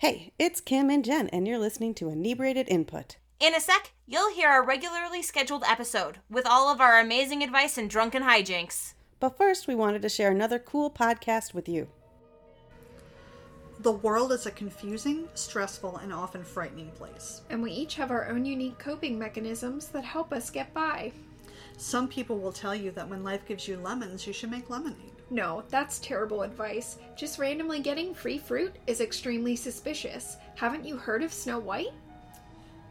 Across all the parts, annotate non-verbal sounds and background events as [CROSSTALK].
Hey, it's Kim and Jen, and you're listening to Inebriated Input. In a sec, you'll hear our regularly scheduled episode with all of our amazing advice and drunken hijinks. But first, we wanted to share another cool podcast with you. The world is a confusing, stressful, and often frightening place. And we each have our own unique coping mechanisms that help us get by. Some people will tell you that when life gives you lemons, you should make lemonade. No, that's terrible advice. Just randomly getting free fruit is extremely suspicious. Haven't you heard of Snow White?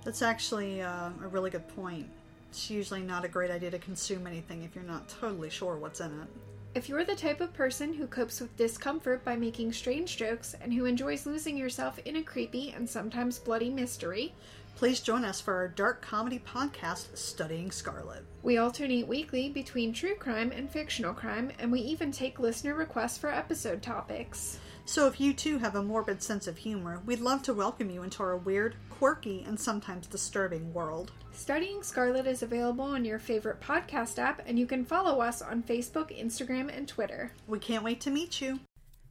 That's actually uh, a really good point. It's usually not a great idea to consume anything if you're not totally sure what's in it. If you're the type of person who copes with discomfort by making strange jokes and who enjoys losing yourself in a creepy and sometimes bloody mystery, Please join us for our dark comedy podcast, Studying Scarlet. we alternate weekly between true crime and fictional crime, and we even take listener requests for episode topics. So, if you too have a morbid sense of humor, we'd love to welcome you into our weird, quirky, and sometimes disturbing world. Studying Scarlet is available on your favorite podcast app, and you can follow us on Facebook, Instagram, and Twitter. We can't wait to meet you.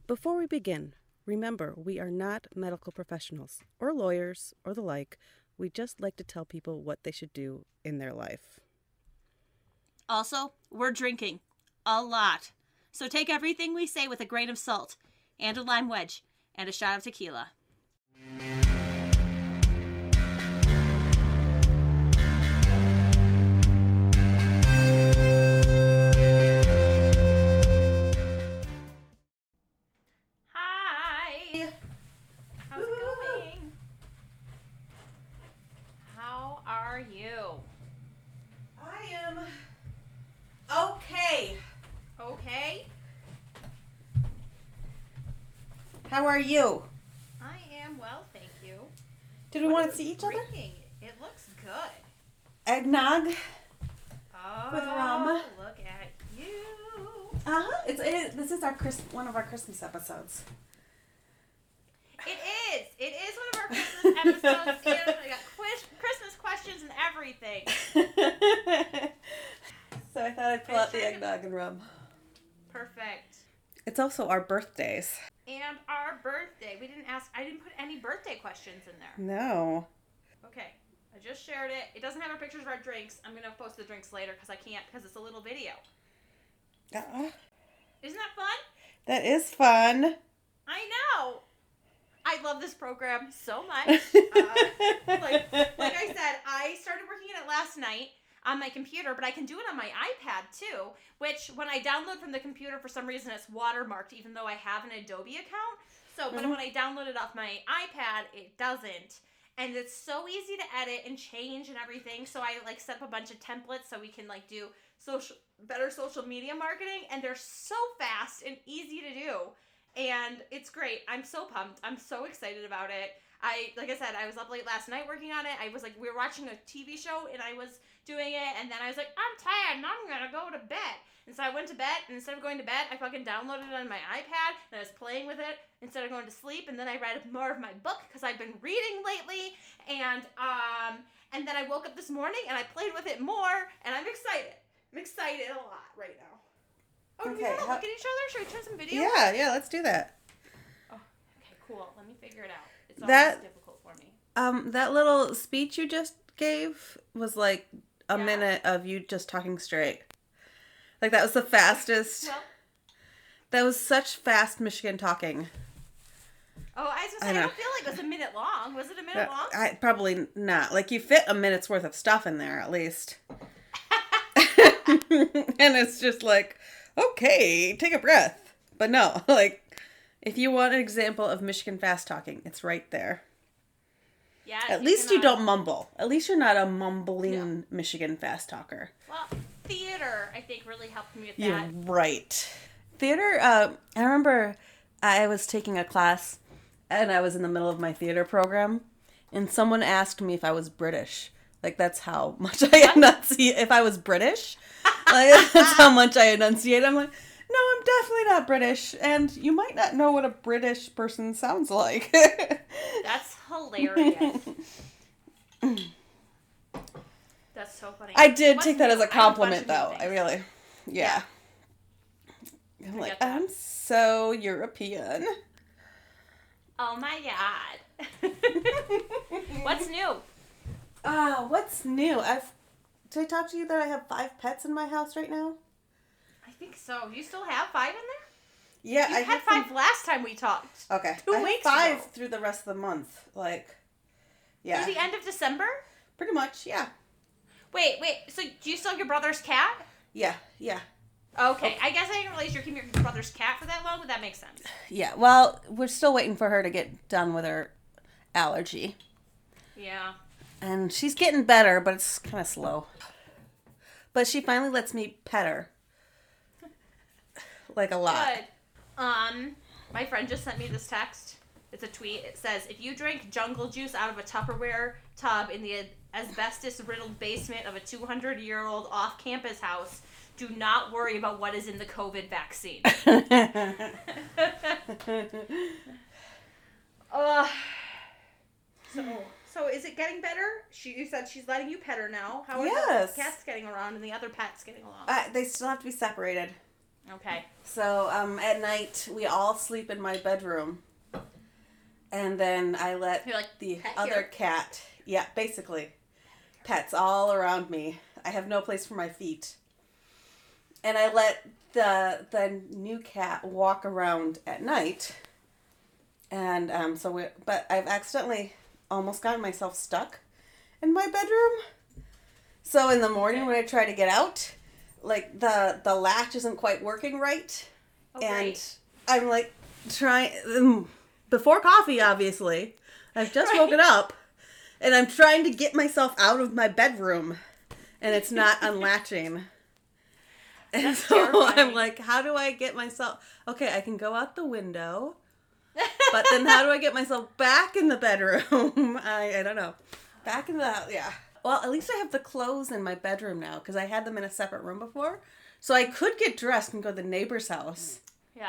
Before we begin, remember we are not medical professionals or lawyers or the like. We just like to tell people what they should do in their life. Also, we're drinking. A lot. So take everything we say with a grain of salt, and a lime wedge, and a shot of tequila. You? I am well, thank you. Did we What want are to see each other? drinking? It looks good. Eggnog. Oh, With rum. Look at you. Uh huh. It's it, this is our Chris one of our Christmas episodes. It is. It is one of our Christmas [LAUGHS] episodes. and I got quiz, Christmas questions and everything. [LAUGHS] so I thought I'd pull out the eggnog and rum. Perfect. It's also our birthdays. And our birthday. We didn't ask. I didn't put any birthday questions in there. No. Okay. I just shared it. It doesn't have our pictures of our drinks. I'm gonna post the drinks later because I can't because it's a little video. Uh, Isn't that fun? that is fun. I know. I love this program so much. [LAUGHS] Uh, like, like I said, I started working in it last night on my computer, but I can do it on my iPad too. Which, when I download from the computer, for some reason it's watermarked, even though I have an Adobe account. So, but Mhm. when I download it off my iPad, it doesn't. And it's so easy to edit and change and everything. So I like set up a bunch of templates so we can like do social better social media marketing, and they're so fast and easy to do and it's great. I'm so pumped. I'm so excited about it. I like I said, I was up late last night working on it. I was like we were watching a TV show and I was doing it and then I was like, I'm tired and I'm gonna go to bed. And so I went to bed and instead of going to bed, I fucking downloaded it on my iPad and I was playing with it instead of going to sleep and then I read more of my book because I've been reading lately and um and then I woke up this morning and I played with it more and I'm excited. I'm excited a lot right now. Oh, do we Okay, wanna how- look at each other? Should we turn some video? Yeah, yeah, let's do that. Okay, cool. Let me figure it out. It's That- always difficult for me. Um, that little speech you just gave was like a Yeah. minute of you just talking straight. Like that was the fastest. Well, That was such fast Michigan talking. oh, I was I gonna say, I, know. don't feel like it was a minute long. Was it a minute uh, long? I probably not. Like you fit a minute's worth of stuff in there at least. [LAUGHS] [LAUGHS] and it's just like, okay, take a breath. But no, [LAUGHS] like if you want an example of Michigan fast talking, it's right there. Yeah. At least you don't mumble. At least you're not a mumbling No. Michigan fast talker. Well, theater, I think, really helped me with You're right. Theater, uh, I remember I was taking a class and I was in the middle of my theater program and someone asked me if I was British. Like that's how [LAUGHS] much I enunciate. If I was British, like [LAUGHS] that's how much I enunciate. I'm like, no, I'm definitely not British, and you might not know what a British person sounds like. [LAUGHS] That's hilarious. [CLEARS THROAT] That's so funny. I did What's take that new? as a compliment, though. I really, yeah. I'm like. I'm so European. Oh my god. [LAUGHS] What's new? Ah, what's new? I've did I talk to you that I have five pets in my house right now? I think so. You still have five in there? Yeah, You I had five last time we talked. Okay, two I weeks five ago. through the rest of the month. Like, yeah, Through the end of December? pretty much. Yeah, Wait, wait. So do you still have your brother's cat? yeah, yeah, Okay. I guess I didn't realize you're keeping your brother's cat for that long, but that makes sense. yeah. Well, we're still waiting for her to get done with her allergy, Yeah. and she's getting better, but it's kind of slow. But she finally lets me pet her, like a lot. Good. Um, my friend just sent me this text. It's a tweet. It says, "If you drink jungle juice out of a Tupperware tub in the asbestos-riddled basement of a 200-year-old off-campus house, do not worry about what is in the COVID vaccine." [LAUGHS] [LAUGHS] Ugh. so, so is it getting better? She, you said she's letting you pet her now. How are Yes. the cats getting around and the other pets getting along? uh, they still have to be separated. Okay. So um, at night we all sleep in my bedroom, and then I let You're like, the other here." cat, yeah, basically, pets all around me. I have no place for my feet, and I let the the new cat walk around at night. And um, so we, but I've accidentally almost gotten myself stuck in my bedroom. So in the morning when I try to get out, like the the latch isn't quite working right Oh, and. I'm like trying um, before coffee. Obviously, I've just Right. woken up, and I'm trying to get myself out of my bedroom, and it's not [LAUGHS] unlatching. And That's so [LAUGHS] I'm like, how do I get myself? Okay, I can go out the window, [LAUGHS] but then how do I get myself back in the bedroom? I I don't know. Back in the house, yeah. Well, at least I have the clothes in my bedroom now because I had them in a separate room before. So I could get dressed and go to the neighbor's house. Yeah.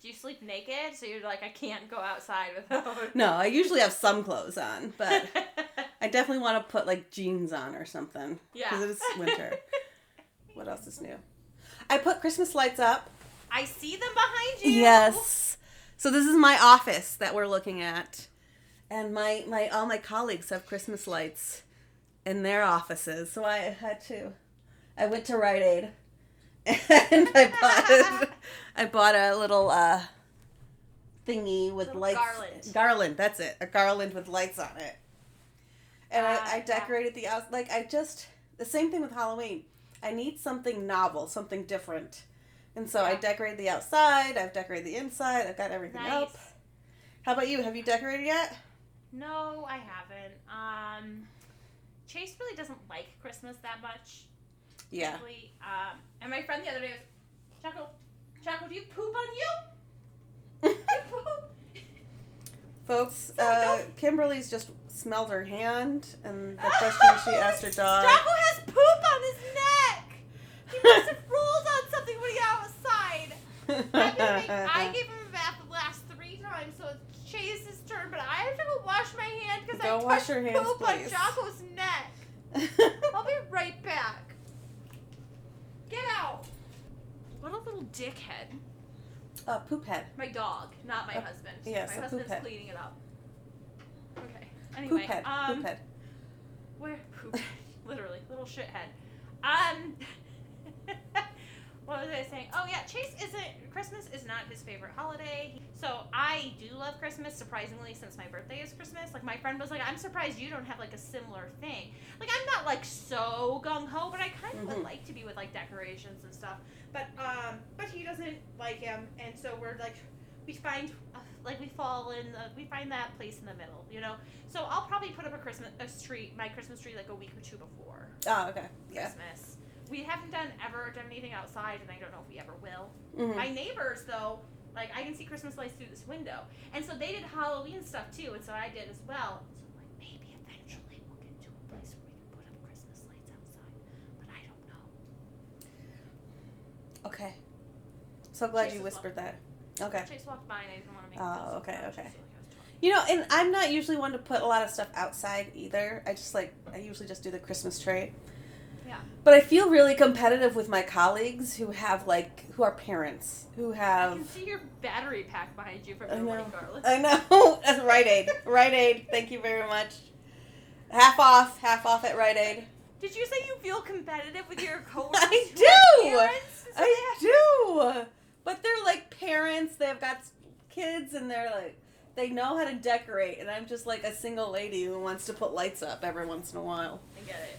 Do you sleep naked? So you're like, I can't go outside without. [LAUGHS] No, I usually have some clothes on, but [LAUGHS] I definitely want to put like jeans on or something. Yeah. Because it is winter. [LAUGHS] what else is new? I put Christmas lights up. I see them behind you. Yes. So this is my office that we're looking at. And my, my all my colleagues have Christmas lights in their offices. So I had to I went to Rite Aid [LAUGHS] and I bought I bought a little uh thingy with Little lights garland. garland, that's it. A garland with lights on it. And Ah, I, I yeah. decorated the house like I just the same thing with Halloween. I need something novel, something different. And so I decorated the outside, I've decorated the inside, I've got everything Nice. up. How about you? Have you decorated yet? No, I haven't. Um, Chase really doesn't like Christmas that much. Yeah. frankly. Um, and my friend the other day was, Choco, Choco, do you poop on you? [LAUGHS] You? Folks, uh, Kimberly's just smelled her hand, and the question she [LAUGHS] asked her dog. Choco has poop on his neck. He must have rolled on something when he got outside. [LAUGHS] I gave him a bath the last three times, so it's Chase's turn. But I have to go wash my hand because I Go wash your hands, poop please. on Choco's neck. [LAUGHS] I'll be right back. Get out. What a little dickhead. uh, poop head. My dog, not my A- husband. yes, my a poop husband's head. cleaning it up. Okay. Anyway, Poop head. um, poop head. where poop? Literally, little shithead. Um. What was I saying? Oh yeah, Chase isn't. Christmas is not his favorite holiday. So I do love Christmas. Surprisingly, since my birthday is Christmas, like my friend was like, "I'm surprised you don't have like a similar thing." Like I'm not like so gung ho, but I kind of Mhm. would like to be with like decorations and stuff. But um, but he doesn't like him, and so we're like, we find uh, like we fall in the, we find that place in the middle, you know. So I'll probably put up a Christmas a tree, my Christmas tree, like a week or two before Oh, okay. Yeah. Christmas. We haven't done ever done anything outside, and I don't know if we ever will. Mhm. My neighbors, though, like I can see Christmas lights through this window, and so they did Halloween stuff too, and so I did as well. So I'm like, maybe eventually we'll get to a place where we can put up Christmas lights outside, but I don't know. Okay. So glad Chase you whispered that. Okay. Chase walked by, and I didn't want to make. Oh, okay, okay. Chase felt like I was talking. You know, and I'm not usually one to put a lot of stuff outside either. I just like I usually just do the Christmas tree. Yeah. But I feel really competitive with my colleagues who have like who are parents who have. I can see your battery pack behind you from know. garlic. I know. [LAUGHS] That's Rite Aid. Rite Aid. Thank you very much. Half off. Half off at Rite Aid. Did you say you feel competitive with your [LAUGHS] coworkers? I do. I do. But they're like parents. They've got kids, and they're like they know how to decorate. And I'm just like a single lady who wants to put lights up every once in a while. I get it.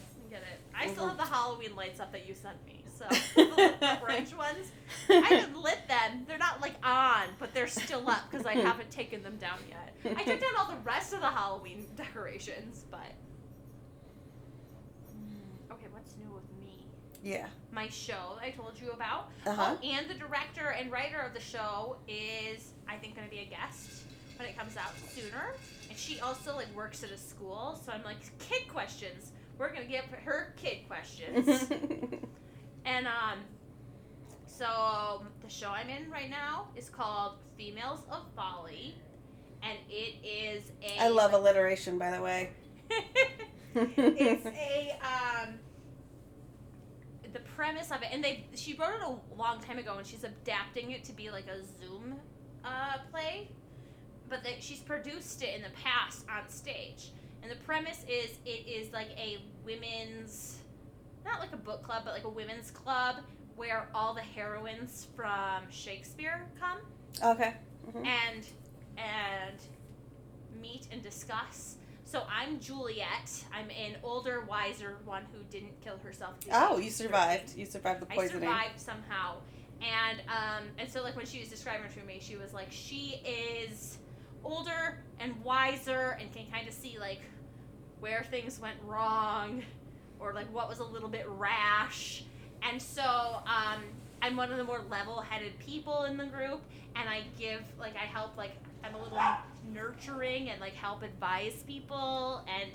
I get it. I still have the Halloween lights up that you sent me. So [LAUGHS] the orange ones. I haven't lit them. They're not like on, but they're still up because I [LAUGHS] haven't taken them down yet. I took down all the rest of the Halloween decorations, but. Mm, Okay, what's new with me? Yeah. My show that I told you about. Uh huh. Oh, and the director and writer of the show is, I think, going to be a guest when it comes out sooner. And she also like works at a school, so I'm like, kid questions. We're gonna give her kid questions. [LAUGHS] and um, so the show I'm in right now is called Females of Folly, and it is a. I love alliteration, by the way. [LAUGHS] it's [LAUGHS] a um the premise of it and they she wrote it a long time ago and she's adapting it to be like a zoom uh play but they, she's produced it in the past on stage and the premise is it is like a women's not like a book club but like a women's club where all the heroines from shakespeare come okay. Mhm. and and meet and discuss. So I'm Juliet. I'm an older, wiser one who didn't kill herself. Oh, you survived. You survived the poisoning. I survived somehow, and um, and so like when she was describing her to me, she was like, she is older and wiser and can kind of see like where things went wrong, or like what was a little bit rash, and so um, I'm one of the more level-headed people in the group, and I give like I help like I'm a little nurturing and like help advise people. And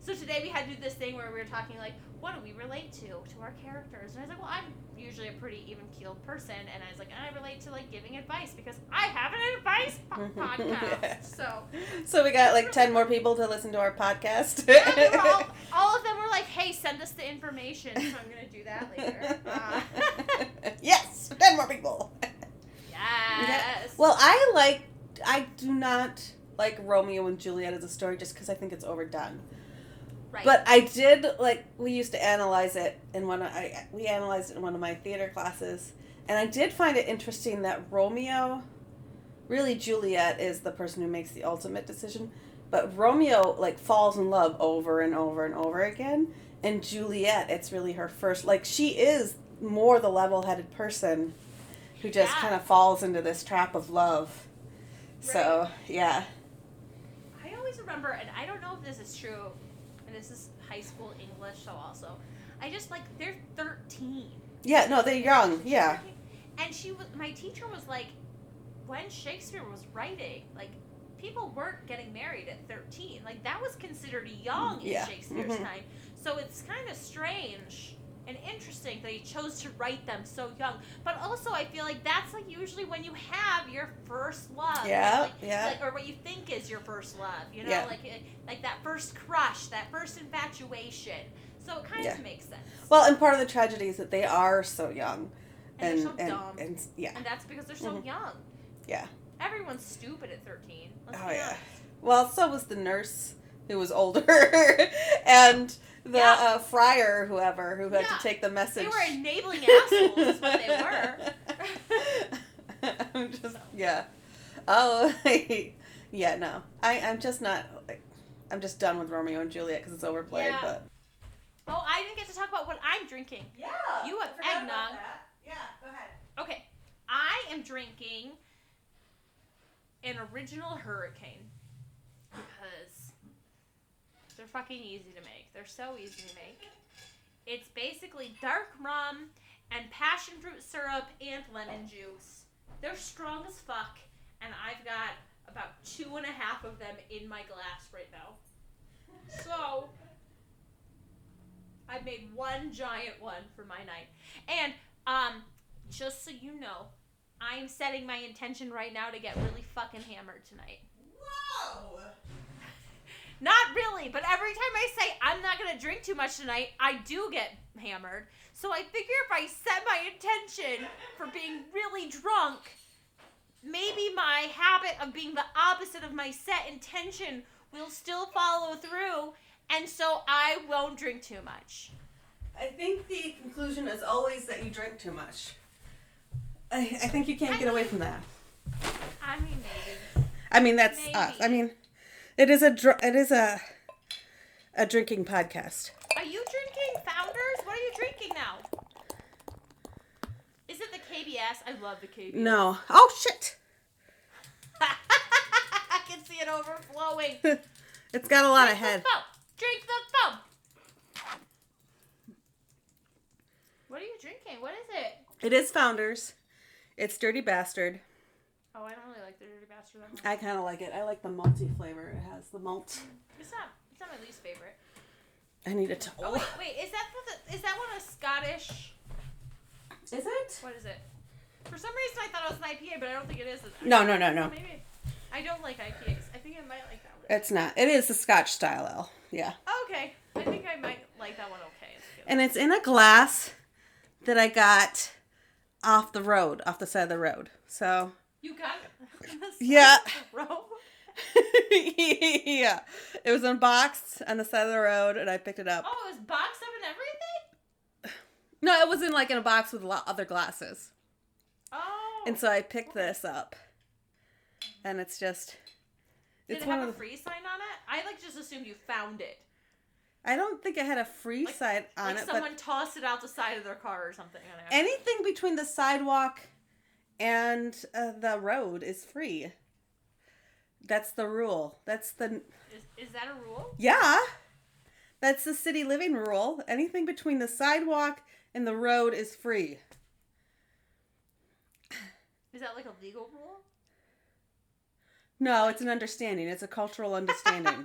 so today we had to do this thing where we were talking like what do we relate to to our characters and I was like well I'm usually a pretty even keeled person and I was like I relate to like giving advice because I have an advice po- [LAUGHS] podcast so So we got like ten more people to listen to our podcast. yeah, all, [LAUGHS] all of them were like hey send us the information so I'm gonna do that later [LAUGHS] uh, yes, ten more people. yes Well, I like. I do not like Romeo and Juliet as a story just because I think it's overdone. Right But I did like. We used to analyze it in one. Of, I we analyzed it in one of my theater classes, and I did find it interesting that Romeo, really Juliet is the person who makes the ultimate decision, but Romeo like falls in love over and over and over again, and Juliet, it's really her first. Like she is more the level-headed person, who just Yeah. kind of falls into this trap of love. So yeah. I always remember, and I don't know if this is true, this is high school English, so also, I just like they're thirteen. Yeah, no, they're young. Yeah. And she was, my teacher was like, when Shakespeare was writing, like people weren't getting married at thirteen. Like that was considered young in Yeah. Shakespeare's Mhm. time. So it's kind of strange and interesting that he chose to write them so young. But also, I feel like that's like usually when you have your first love. Yeah, like, yeah. Like, or what you think is your first love. You know, Yeah. like eh, like that first crush, that first infatuation. So it kind Yeah. of makes sense. Well, and part of the tragedy is that they are so young, and, and they're so and, dumb. and yeah, And that's because they're so Mhm. young. Yeah. Everyone's stupid at 13. Let's Oh, yeah. honest. well, so was the nurse who was older, [LAUGHS] and the Yeah. uh, friar, whoever, who had Yeah. to take the message. They were enabling assholes, is what they [LAUGHS] were. I'm just yeah. Oh, [LAUGHS] yeah. No, I I'm just not. Like, I'm just done with Romeo and Juliet because it's overplayed. Yeah. But Oh, I didn't get to talk about what I'm drinking. yeah, You have I about eggnog. that. Yeah, go ahead. Okay, I am drinking an original hurricane because they're fucking easy to make. They're so easy to make. It's basically dark rum and passion fruit syrup and lemon juice. They're strong as fuck, and I've got about two and a half of them in my glass right now. So, I made one giant one for my night. And, um, just so you know, I'm setting my intention right now to get really fucking hammered tonight. Whoa. Not really, but every time I say I'm not gonna drink too much tonight, I do get hammered. So I figure if I set my intention for being really drunk, maybe my habit of being the opposite of my set intention will still follow through, and so I won't drink too much. I think the conclusion is always that you drink too much. I, I think you can't get away from that. I mean, maybe. I mean, that's Maybe. us. I mean, it is a dr- it is a a drinking podcast. Are you drinking Founders? What are you drinking now? Is it the KBS? I love the KBS. No. Oh shit! [LAUGHS] I can see it overflowing. [LAUGHS] it's got a lot of Drink the head. foam. Drink the foam. What are you drinking? What is it? It is Founders. It's Dirty Bastard. Oh, I don't really like the Dirty Bastard that much. I kind of like it. I like the malty flavor. It has the malt. It's not. It's not my least favorite. I need a Oh wait, wait. Is that the, is that one a Scottish? Is it? What is it? For some reason, I thought it was an IPA, but I don't think it is. No, no, no, no. Maybe. I don't like IPAs. I think I might like that one. It's not. It is the Scotch style ale. Yeah. Okay. I think I might like that one okay. And it's in a glass that I got off the road, off the side of the road. So, You got it. on the side Yeah. of the road? yeah. It was unboxed on the side of the road and I picked it up. Oh, it was boxed up and everything? No, it wasn't like in a box with a lot other glasses. Oh. And so I picked this up. And it's just Did it's it have a free sign on it? I like just assumed you found it. I don't think it had a free Like- side on like it, Like someone tossed it out the side of their car or something. on but accident. anything between the sidewalk and uh, the road is free. That's the rule. That's the Is, is that a rule? Yeah. That's the city living rule. Anything between the sidewalk and the road is free. Is that like a legal rule? No, it's an understanding. It's a cultural [LAUGHS] understanding.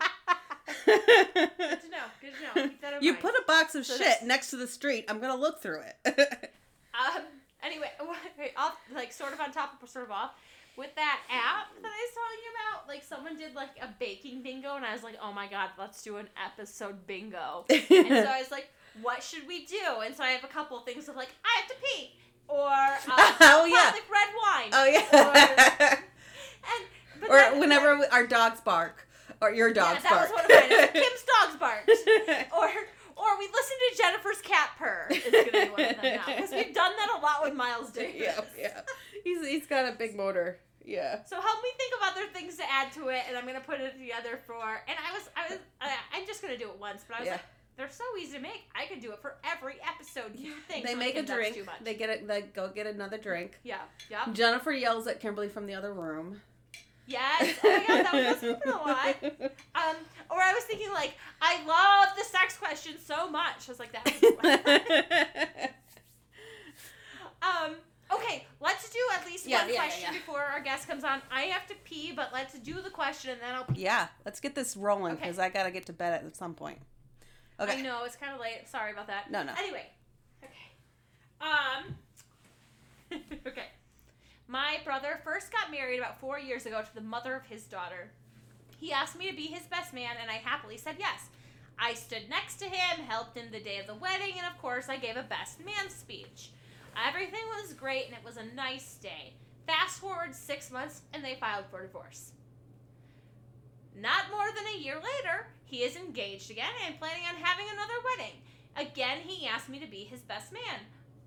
Good to know. Good to know. Keep that in you mind. put a box of So shit that's- next to the street. I'm gonna look through it. [LAUGHS] Um. Anyway, [LAUGHS] off like sort of on top of sort of off. With that app that I was telling you about, like someone did like a baking bingo, and I was like, oh my god, let's do an episode bingo. [LAUGHS] and so I was like, what should we do? And so I have a couple things of like, I have to pee, or uh, [LAUGHS] Oh, yeah. red wine. oh yeah. And but or then- whenever we- our dogs bark, or your yeah, dogs that bark. was one of mine. Kim's dogs barked. or or we listen to Jennifer's cat purr. Is gonna be one of them now because we've done that a lot with Miles [LAUGHS] Davis. yeah, yeah. He's he's got a big motor. Yeah. So help me think of other things to add to it, and I'm gonna put it together for. And I was, I was, I, I'm just gonna do it once, but I was Yeah. like, they're so easy to make. I could do it for every episode. You think They So make a drink. Too much. They get it. They go get another drink. yeah, yeah. Jennifer yells at Kimberly from the other room. Yes. Oh my god, that does happen a lot. [LAUGHS] Um, or I was thinking like, I love the sex question so much. I was like, that. would be one. [LAUGHS] um. Okay, let's do at least Yeah, one yeah, question yeah. before our guest comes on. I have to pee, but let's do the question and then I'll pee. yeah, let's get this rolling Okay. because I gotta get to bed at some point. Okay. I know it's kind of late. Sorry about that. No, no. Anyway, okay. Um. [LAUGHS] okay. My brother first got married about four years ago to the mother of his daughter. He asked me to be his best man, and I happily said yes. I stood next to him, helped him the day of the wedding, and of course, I gave a best man speech. Everything was great, and it was a nice day. Fast forward six months, and they filed for divorce. Not more than a year later, he is engaged again and planning on having another wedding. Again, he asked me to be his best man.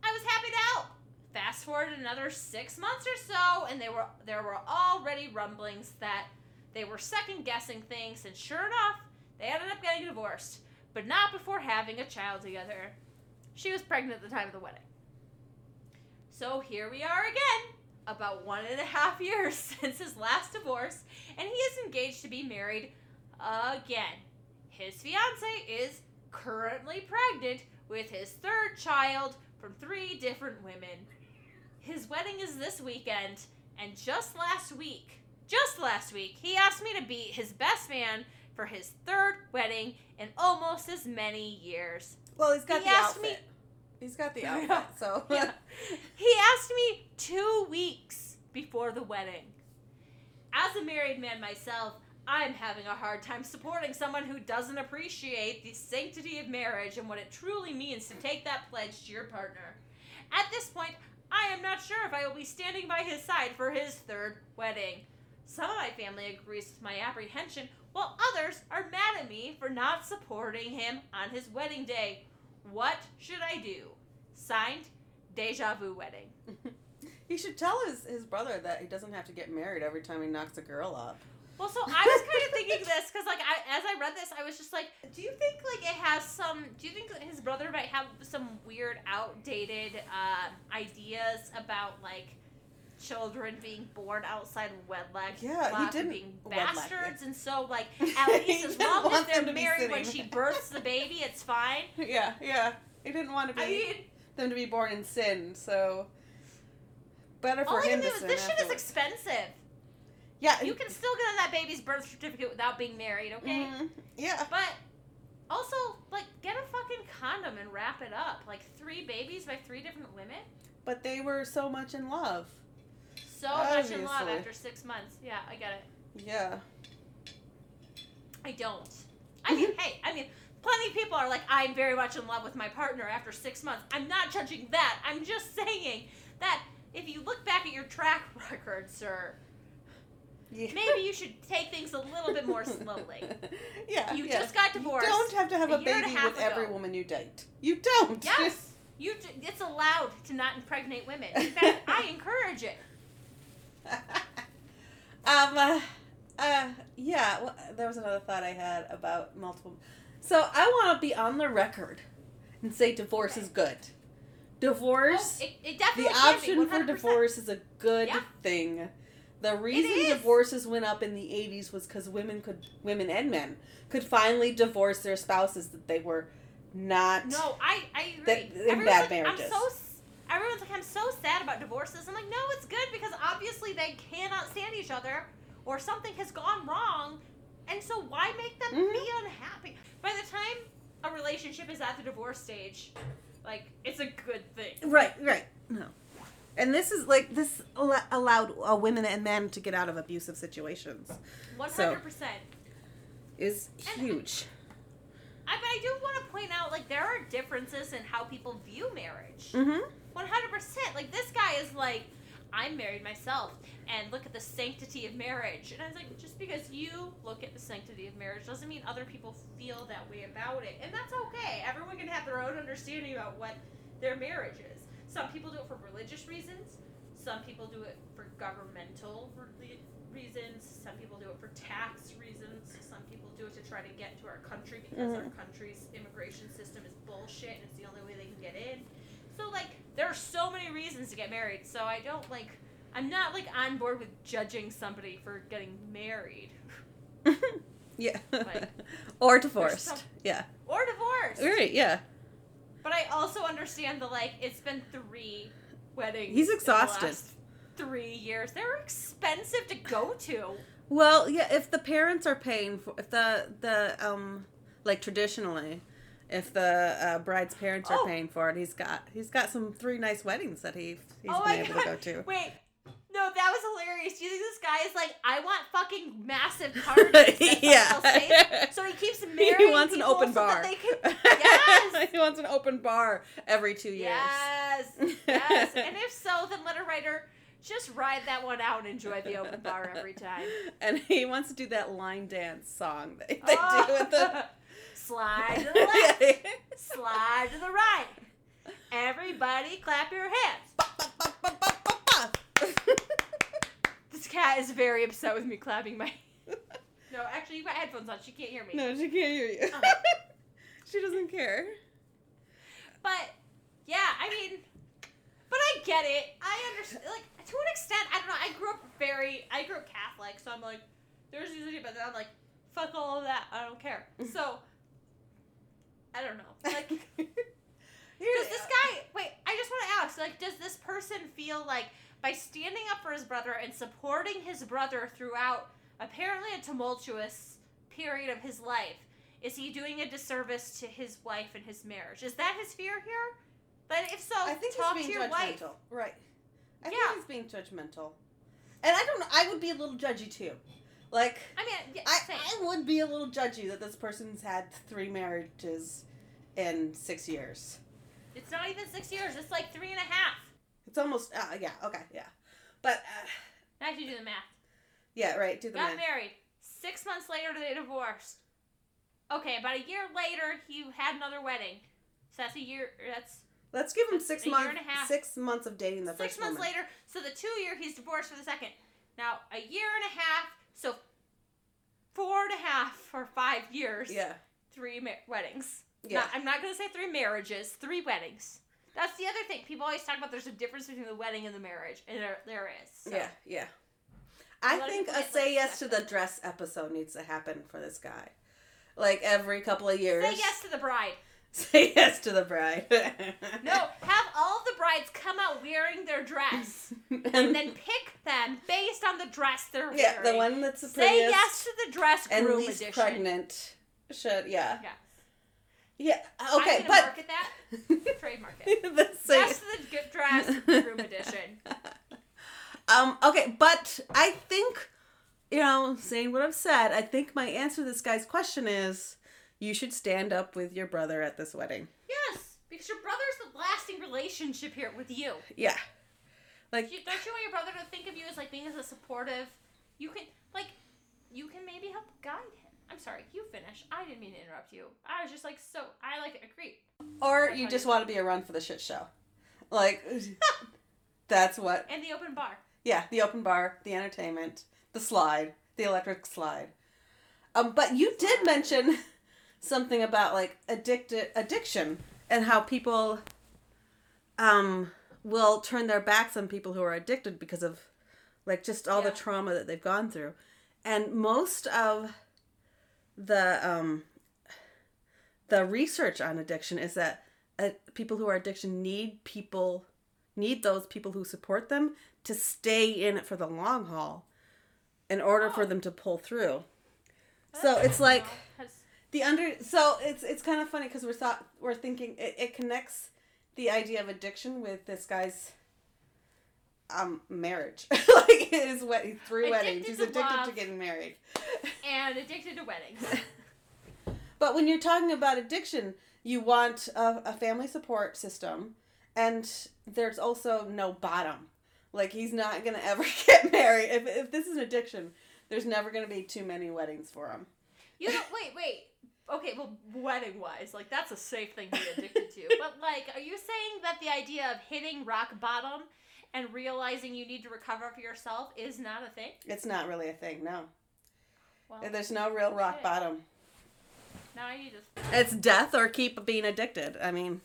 I was happy to help. Fast forward another six months or so, and they were there were already rumblings that they were second guessing things, and sure enough, they ended up getting divorced, but not before having a child together. She was pregnant at the time of the wedding. So here we are again, about one and a half [LAUGHS] years since his last divorce, and he is engaged to be married again. His fiance is currently pregnant with his third child from three different women. His wedding is this weekend, and just last week, just last week, he asked me to be his best man for his third wedding in almost as many years. Well, he's got He the asked outfit. me- He's got the Yeah. [LAUGHS] outfit, so [LAUGHS] Yeah. He asked me two weeks before the wedding. As a married man myself, I'm having a hard time supporting someone who doesn't appreciate the sanctity of marriage and what it truly means to take that pledge to your partner. At this point, I am not sure if I will be standing by his side for his third wedding. Some of my family agrees with my apprehension, while others are mad at me for not supporting him on his wedding day. What should I do? Signed, Deja Vu Wedding. [LAUGHS] He should tell his, his brother that he doesn't have to get married every time he knocks a girl up. Well, so I was kind of thinking this because, like, I, as I read this, I was just like, do you think like it has some? Do you think his brother might have some weird, outdated uh, ideas about like children being born outside wedlock, Yeah, he didn't- being bastards, and so like [LAUGHS] at least as long as they're them to be married when she [LAUGHS] births the baby, it's fine. Yeah, yeah. He didn't want to be I mean, them to be born in sin, so better all for I him can to do is sin this shit is expensive. Yeah, You can still get on that baby's birth certificate without being married, okay? Mhm. Yeah. But also, like, get a fucking condom and wrap it up. Like, three babies by three different women? But they were so much in love. So much in love after six months. Yeah, I get it. Yeah. I don't. I mean, hey, I mean, plenty of people are like, I'm very much in love with my partner after six months. I'm not judging that. I'm just saying that if you look back at your track [LAUGHS] record, sir, yeah. maybe you should take things a little bit more slowly. [LAUGHS] yeah. You yeah. just got divorced. You don't have to have a a, baby with every woman you date. You don't. Yes. [LAUGHS] You, d- it's allowed to not impregnate women. In fact, I [LAUGHS] encourage it. um. Uh, uh, yeah. Well, there was another thought I had about multiple. So I want to be on the record and say divorce is good. Divorce. Oh, it, it the option for 100%. divorce is a good Yeah. thing. The reason divorces went up in the 80s was because women could, women and men, could finally divorce their spouses that they were not. No, I I agree. That- in Everyone's bad like, marriages. I'm so everyone's like I'm so sad about divorces. I'm like, no, it's good because obviously they cannot stand each other, or something has gone wrong, and so why make them Mhm. be unhappy? By the time a relationship is at the divorce stage, like it's a good thing. Right, right. No. And this is like this al- allowed uh, women and men to get out of abusive situations One hundred percent. is huge. I, but I do want to point out, like, there are differences in how people view marriage. Mm-hmm. 100%. Like, this guy is like, I'm married myself, and look at the sanctity of marriage. And I was like, just because you look at the sanctity of marriage doesn't mean other people feel that way about it. And that's okay. Everyone can have their own understanding about what their marriage is. Some people do it for religious reasons, some people do it for governmental re- reasons, some people do it for tax reasons, some people do it to try to get to our country because our mm. country's immigration system is bullshit and it's the only way they can get in. So like there are so many reasons to get married. So I don't like I'm not like on board with judging somebody for getting married [LAUGHS] yeah. Like, [LAUGHS] or divorced. some- yeah. or divorced. Right, yeah. But I also understand the like it's been 3 weddings. He's exhausted. 3 years. They're expensive to go to. Well, yeah, if the parents are paying for if the the um like traditionally if the uh, bride's parents are Oh. paying for it, he's got he's got some three nice weddings that he he's oh been able god. to go to. Wait. No, that was hilarious. Do you think this guy is like, I want fucking massive [LAUGHS] parties? yeah. So he keeps [LAUGHS] marrying he wants an open so bar. That they can, [LAUGHS] yes. he wants an open bar every two years. Yes, yes. And if so, then letter writer, just ride that one out and enjoy the open bar every time. And he wants to do that line dance song that they Oh. do with the. slide to the left, slide to the right. Everybody, clap your hands. This cat is very upset with me clapping my. [LAUGHS] No, actually, you got headphones on. She can't hear me. no, she can't hear you. Oh. [LAUGHS] she doesn't care. But yeah, I mean, but I get it. I understand. Like to an extent, I don't know. I grew up very. I grew up Catholic, so I'm like, there's usually, but then I'm like, fuck all of that. I don't care. [LAUGHS] So I don't know. Like, does this guy? Wait, I just want to ask. Like, does this person feel like by standing up for his brother and supporting his brother throughout apparently a tumultuous period of his life? Is he doing a disservice to his wife and his marriage? Is that his fear here? But if so, I think talk he's to being your judgmental. wife. Right. I Yeah. think he's being judgmental. And I don't know. I would be a little judgy too. Like I mean, yeah, I, I would be a little judgy that this person's had three marriages in six years. It's not even six years. It's like three and a half. It's almost uh, yeah okay yeah, but uh, Now you do the math. yeah right do the Got math. married. Six months later, they divorced. Okay, about a year later, he had another wedding. So that's a year. That's Let's give him six months and a half. six months of dating the six first months woman. later. So the two year, he's divorced for the second. Now a year and a half. So four and a half or five years. Yeah Three ma- weddings. yeah Not- I'm not going to say three marriages. Three weddings. That's the other thing. People always talk about there's a difference between the wedding and the marriage, and there, there is. So. yeah yeah. I A think a say yes to the dress episode needs to happen for this guy, like every couple of years. [LAUGHS] Say yes to the bride. Say yes to the bride. No, have all the brides come out wearing their dress, [LAUGHS] and then pick them based on the dress they're yeah, wearing. Yeah, the one that's the Say yes to the dress and least edition. pregnant should yeah Yeah. Yeah okay but market that. [LAUGHS] Trademark it. the say- Yes the good dress room edition. [LAUGHS] um okay but I think you know saying what I've said I think my answer to this guy's question is you should stand up with your brother at this wedding Yes, because your brother's the lasting relationship here with you. yeah like You, don't you want your brother to think of you as like being as a supportive? You can like, you can maybe help guide him. I'm sorry, you finish. I didn't mean to interrupt you. I was just like, so I like agree. or That's you just want to be a run for the shit show like [LAUGHS] that's what And the open bar. Yeah, the open bar, the entertainment, the slide, the electric slide. Um, but you did mention something about like addicted addiction and how people um will turn their backs on people who are addicted because of like just all the trauma that they've gone through. And most of the um the research on addiction is that uh, people who are addiction need people need those people who support them to stay in it for the long haul in order for Oh. them to pull through. So it's like the under so it's it's kind of funny because we're thought we're thinking it, it connects the idea of addiction with this guy's um marriage. [LAUGHS] Like his wedding three weddings. He's to addicted to getting married. And addicted to weddings. [LAUGHS] but when you're talking about addiction you want a, a family support system and there's also no bottom. Like he's not gonna [LAUGHS] ever get married. If, if this is an addiction there's never gonna be too many weddings for him. You don't wait, wait. Okay, well, wedding wise, like that's a safe thing to be addicted to. But like, are you saying that the idea of hitting rock bottom and realizing you need to recover for yourself is not a thing? it's not really a thing no Well, there's no real rock Okay. bottom now need to. It's death or keep being addicted. I mean,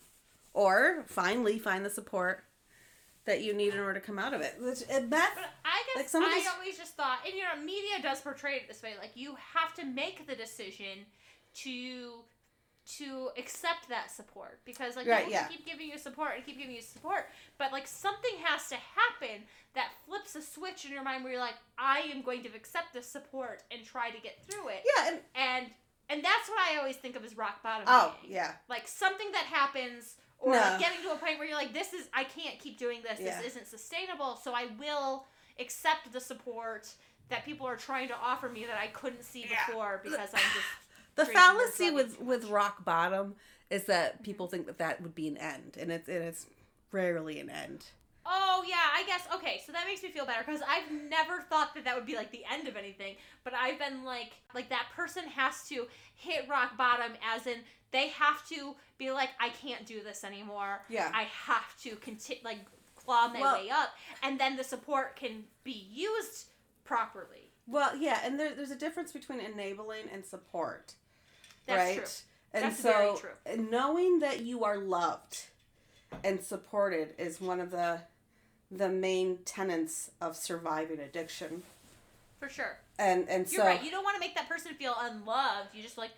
or finally find the support that you need in order to come out of it. Which, uh, and that, But I guess Like, some I always just thought, and you know, media does portray it this way. Like you have to make the decision to to accept that support because like Right, people yeah. keep giving you support and keep giving you support, but like something has to happen that flips a switch in your mind where you're like, I am going to accept this support and try to get through it, yeah, and and and that's what I always think of as rock bottom. oh being. yeah, like something that happens or No. like getting to a point where you're like this is i can't keep doing this Yeah. this isn't sustainable so i will accept the support that people are trying to offer me that i couldn't see Yeah. before because i'm just the fallacy with with rock bottom is that people think that that would be an end, and it's and it's rarely an end. oh yeah i guess okay so that makes me feel better because i've never thought that that would be like the end of anything but i've been like like that person has to hit rock bottom as in they have to be like i can't do this anymore Yeah, I have to continue like claw my Well- way up, and then the support can be used properly. well, yeah, and there, there's a difference between enabling and support, That's right? true. And That's so, very true. knowing that you are loved and supported is one of the the main tenets of surviving addiction. For sure. And and You're so right. You don't want to make that person feel unloved. You just like,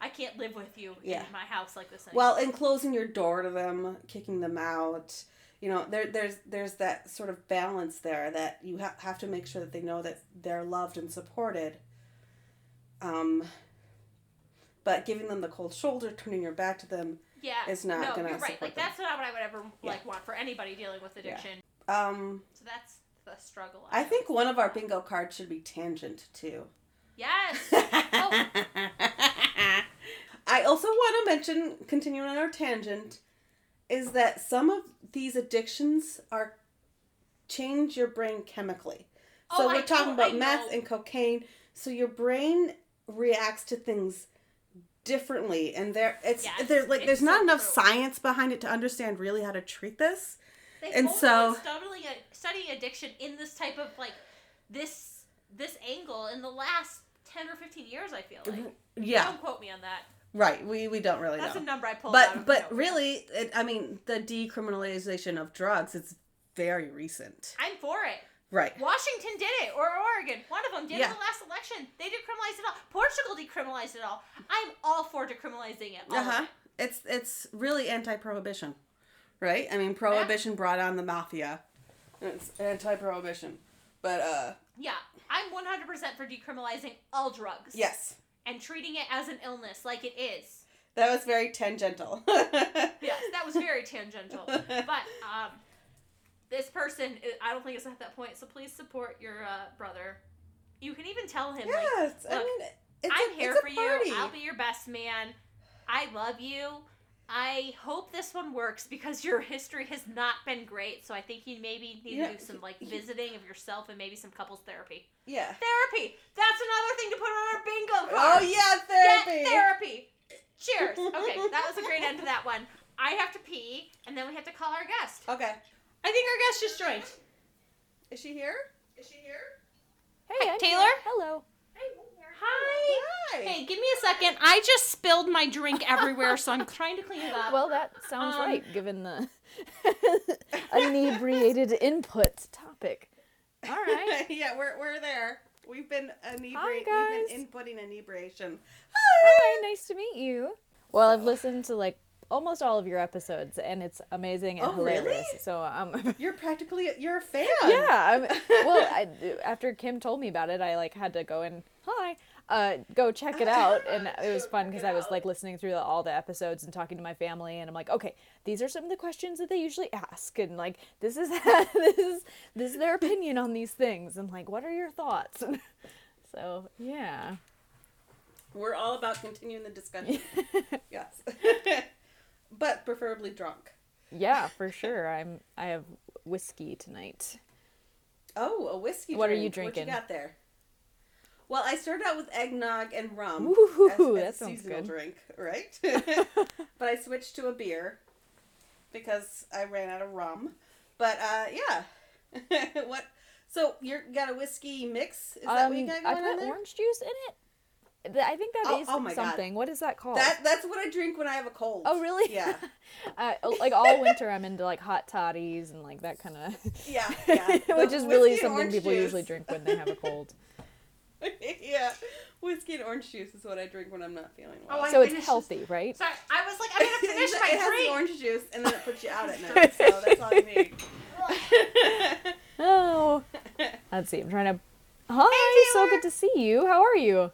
I can't live with you Yeah. in my house like this anymore. well, and closing your door to them, kicking them out, you know, there there's there's that sort of balance there that you ha- have to make sure that they know that they're loved and supported. Um but giving them the cold shoulder, turning your back to them, yeah. is not no, gonna you're right. Like them. that's not what I would ever Yeah. like want for anybody dealing with addiction. Yeah. um So that's the struggle. I always think one of our bingo cards should be tangent too. Yes. [LAUGHS] Oh, I also want to mention, continuing on our tangent, is that some of these addictions are change your brain chemically. So Oh, we're I talking know- about meth and cocaine. So your brain reacts to things differently, and there it's Yes, there's like it's there's not so enough science behind it to understand really how to treat this. They've And so- studying, studying addiction in this type of like this this angle in the last ten or fifteen years. I feel like. Mm-hmm. Yeah, Don't quote me on that. right. We we don't really That's know. a number I pulled out. but but really it, i mean the decriminalization of drugs it's very recent I'm for it. Right Washington did it, or Oregon. One of them did Yeah. in the last election. They decriminalized it all. Portugal decriminalized it all. I'm all for decriminalizing it. Uh-huh it. it's it's really anti-prohibition right i mean prohibition brought on the mafia it's anti-prohibition but uh Yeah, I'm 100% for decriminalizing all drugs. yes And treating it as an illness like it is. that was very tangential [LAUGHS] Yes, that was very tangential. But um, this person, I don't think it's at that point. So please support your uh, brother. You can even tell him, like, yes i look, mean it's I'm a, here for party. you. I'll be your best man. I love you. I hope this one works because your history has not been great. So I think you maybe need Yeah, to do some like visiting of yourself and maybe some couples therapy. yeah Therapy. That's another thing to put on our bingo card. oh yeah Get therapy therapy. Cheers. Okay, [LAUGHS] that was a great end to that one. I have to pee, and then we have to call our guest. okay I think our guest just joined. is she here is she here Hey, I'm Taylor? here. Hello. Hi. Hi. Hey, give me a second. I just spilled my drink everywhere, so I'm [LAUGHS] trying to clean it up. Well, that sounds Um, right, given the [LAUGHS] inebriated [LAUGHS] input topic. All right. yeah, we're, we're there. We've been inebriating. Hi, We've been inputting inebriation. Hi, nice to meet you. Well, I've listened to like almost all of your episodes, and it's amazing and Oh, really? hilarious. So um, [LAUGHS] You're practically you're a fan. yeah. I'm, [LAUGHS] well, I, after Kim told me about it, I like had to go and hi, uh, go check it out, and it was fun [LAUGHS] because I was like listening through all the episodes and talking to my family, and I'm like, okay, these are some of the questions that they usually ask, and like this is this is this is their opinion on these things, and like, what are your thoughts? so yeah. We're all about continuing the discussion. yes. But preferably drunk. Yeah, for sure. I'm. I have whiskey tonight. Oh, a whiskey. What are you drinking? What you got there? Well, I started out with eggnog and rum Ooh, as, as that a seasonal good. drink, right? [LAUGHS] [LAUGHS] but I switched to a beer because I ran out of rum. But uh, yeah, [LAUGHS] what? So you got a whiskey mix? Is that what you Um, got I going on put orange juice in it. Th- I think that Oh- is oh my God. something. What is that called? That that's what I drink when I have a cold. Oh really? Yeah. [LAUGHS] uh, like all winter, I'm into like hot toddies and like that kind of. [LAUGHS] Yeah, [LAUGHS] yeah. Which The is really something people juice. usually drink when they have a cold. yeah, whiskey and orange juice is what I drink when I'm not feeling well. Oh, I so it's finished- healthy, right? Sorry, I was like, I'm gonna finish it my has the drink. orange juice and then it puts you out at night. So that's all you need. Oh, let's see. I'm trying to. Hi, so good to see you. How are you?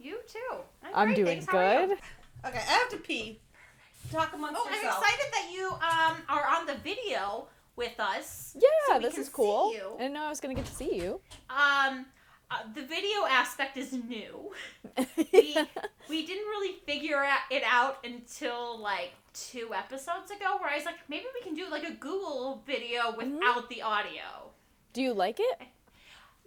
You too. I'm, I'm great, doing thanks. How are you? good. okay, I have to pee. Talk amongst Oh, I'm excited that you um are on the video with us. Yeah, So we this can is cool. see you. I didn't know I was gonna get to see you. Um, uh, the video aspect is new. [LAUGHS] We we didn't really figure it out until like two episodes ago, where I was like, maybe we can do like a Google video Mm-hmm. without the audio. Do you like it?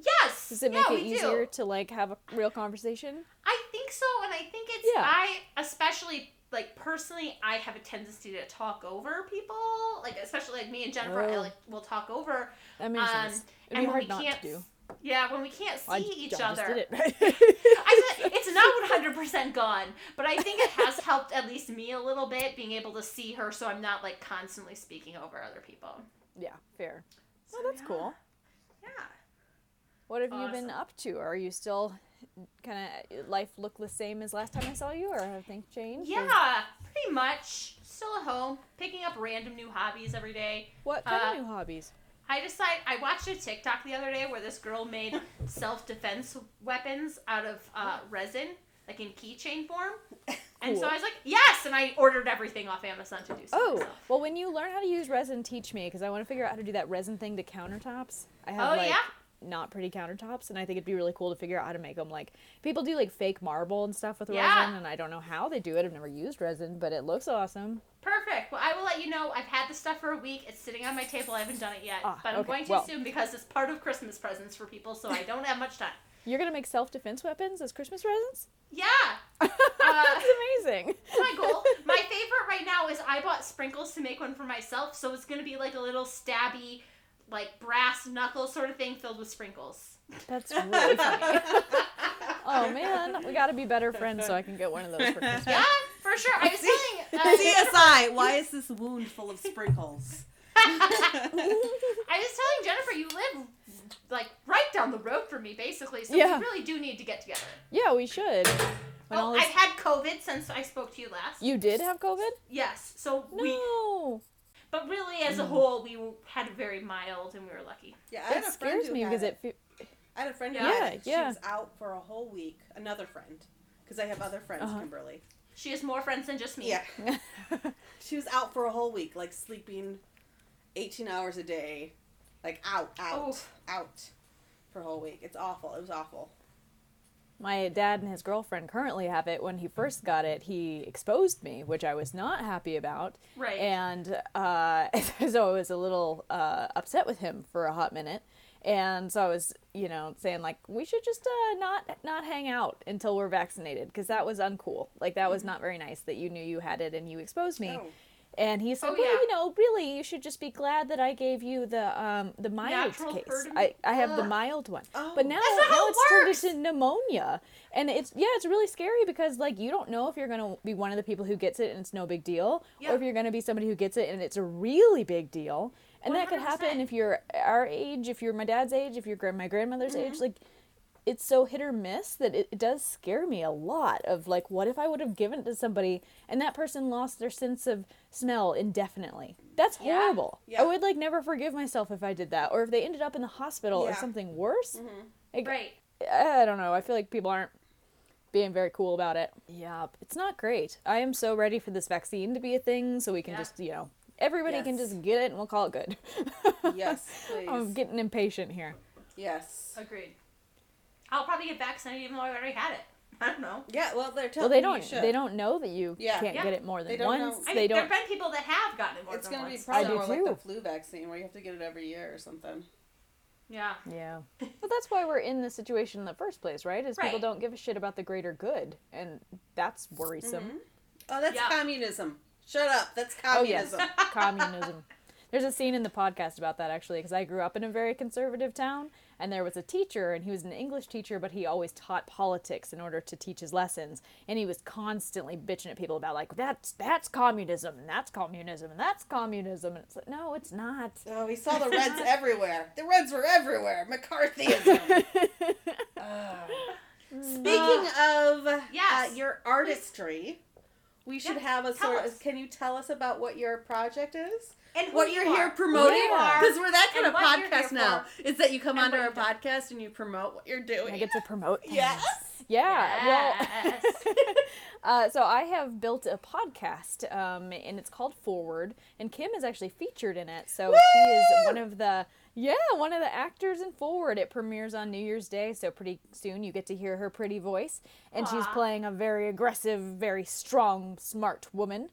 Yes. Does it yeah, make it we do. easier to like have a real conversation? I think so, and I think it's Yeah. I especially like personally I have a tendency to talk over people, like especially like me and Jennifer, I Oh. like will talk over. That makes Um, sense. It'd and when hard we not can't. Yeah, when we can't see I each other. it. [LAUGHS] I said, it's not [LAUGHS] 100% gone, but I think it has helped at least me a little bit being able to see her so I'm not like constantly speaking over other people. yeah, fair. So, Oh, that's yeah. cool. Yeah. What have you been up to? Are you still kind of life look the same as last time I saw you, or have things changed? or- Yeah, pretty much. Still at home, picking up random new hobbies every day. What kind Uh, of new hobbies? I decide I watched a TikTok the other day where this girl made [LAUGHS] self defense weapons out of uh, resin, like in keychain form. [LAUGHS] And so I was like, yes, and I ordered everything off Amazon to do so. Oh, myself. well, when you learn how to use resin, teach me because I want to figure out how to do that resin thing to countertops. I have Oh, like yeah? Not pretty countertops, and I think it'd be really cool to figure out how to make them. Like people do like fake marble and stuff with Yeah. resin, and I don't know how they do it. I've never used resin, but it looks awesome. Perfect. Well, I will let you know. I've had the stuff for a week. It's sitting on my table. I haven't done it yet, Ah, but I'm okay. going to Well- soon because it's part of Christmas presents for people, so I [LAUGHS] don't have much time. You're gonna make self defense weapons as Christmas presents? Yeah, [LAUGHS] That's amazing. my goal. [LAUGHS] My favorite right now is I bought sprinkles to make one for myself, so it's gonna be like a little stabby, like brass knuckle sort of thing filled with sprinkles. That's [LAUGHS] really funny. [LAUGHS] oh man, we gotta be better friends so I can get one of those for [LAUGHS] Christmas. Yeah, for sure. I was telling. Uh, CSI, why is this wound full of sprinkles? I was telling Jennifer, you live like right down the road from me, basically. So Yeah. we really do need to get together. Yeah, we should. When all Oh, this- I've had COVID since I spoke to you last. You did have COVID? Yes. So we, No. But really, as a whole, we had very mild, and we were lucky. Yeah, I had It a friend scares who me had because it. it. Fe- I had a friend who Yeah. had it. Yeah, yeah. She was out for a whole week. Another friend, because I have other friends, Uh-huh. Kimberly. She has more friends than just me. Yeah. [LAUGHS] she was out for a whole week, like sleeping 18 hours a day, like out, out, Oof. out for a whole week. It's awful. It was awful. My dad and his girlfriend currently have it. When he first got it, he exposed me, which I was not happy about. Right. And uh, [LAUGHS] so I was a little uh, upset with him for a hot minute. And so I was, you know, saying like we should just uh, not not hang out until we're vaccinated because that was uncool. Like that was not very nice that you knew you had it and you exposed me. No. And he said, Oh, "Well, yeah. you know, really, you should just be glad that I gave you the um the mild Natural case. I, I have the mild one, Oh. but now now it it's turned into pneumonia, and it's yeah, it's really scary because like you don't know if you're gonna be one of the people who gets it and it's no big deal, or if you're gonna be somebody who gets it and it's a really big deal, and that could happen if you're our age, if you're my dad's age, if you're my grandmother's age, like." It's so hit or miss that it, it does scare me a lot. Of like, what if I would have given it to somebody and that person lost their sense of smell indefinitely? That's horrible. Yeah. I would like never forgive myself if I did that, or if they ended up in the hospital or something worse. Mm-hmm. Like, Right. I don't know. I feel like people aren't being very cool about it. Yeah, it's not great. I am so ready for this vaccine to be a thing, so we can Yeah. just you know everybody can just get it and we'll call it good. [LAUGHS] Yes, please. I'm getting impatient here. yes. Agreed. I'll probably get vaccinated even though I already had it. I don't know. Yeah, well, they're telling Well, they don't. you. They don't know that you Yeah. can't Yeah. get it more than once They don't know. once. I mean, there don't. have been people that have gotten it more It's than going to be once. probably I do more like the flu vaccine where you have to get it every year or something. Yeah. Yeah. [LAUGHS] Well, that's why we're in this situation in the first place, right? Is people don't give a shit about the greater good, and that's worrisome. Mm-hmm. Oh, that's Yeah. communism. Shut up. That's communism. Oh yes, communism. [LAUGHS] communism. There's a scene in the podcast about that actually, because I grew up in a very conservative town, and there was a teacher, and he was an English teacher, but he always taught politics in order to teach his lessons, and he was constantly bitching at people about like that's that's communism, and that's communism, and that's communism, and it's like no, it's not. Oh, we saw the Reds everywhere. The Reds were everywhere. McCarthyism. Ah. [LAUGHS] Speaking of Yes. uh, your artistry, we should Yeah, have a sort of. Can you tell us about what your project is? And what you you're are. here promoting? Who you are, Because we're that kind of podcast now. for. Is that you come and onto our you've podcast and you promote what you're doing. I get to promote. things. Yes. Yeah. Yes. Well. [LAUGHS] Uh, so I have built a podcast, um, and it's called Forward, and Kim is actually featured in it. So she is one of the yeah one of the actors in Forward. It premieres on New Year's Day, so pretty soon you get to hear her pretty voice, and she's playing a very aggressive, very strong, smart woman.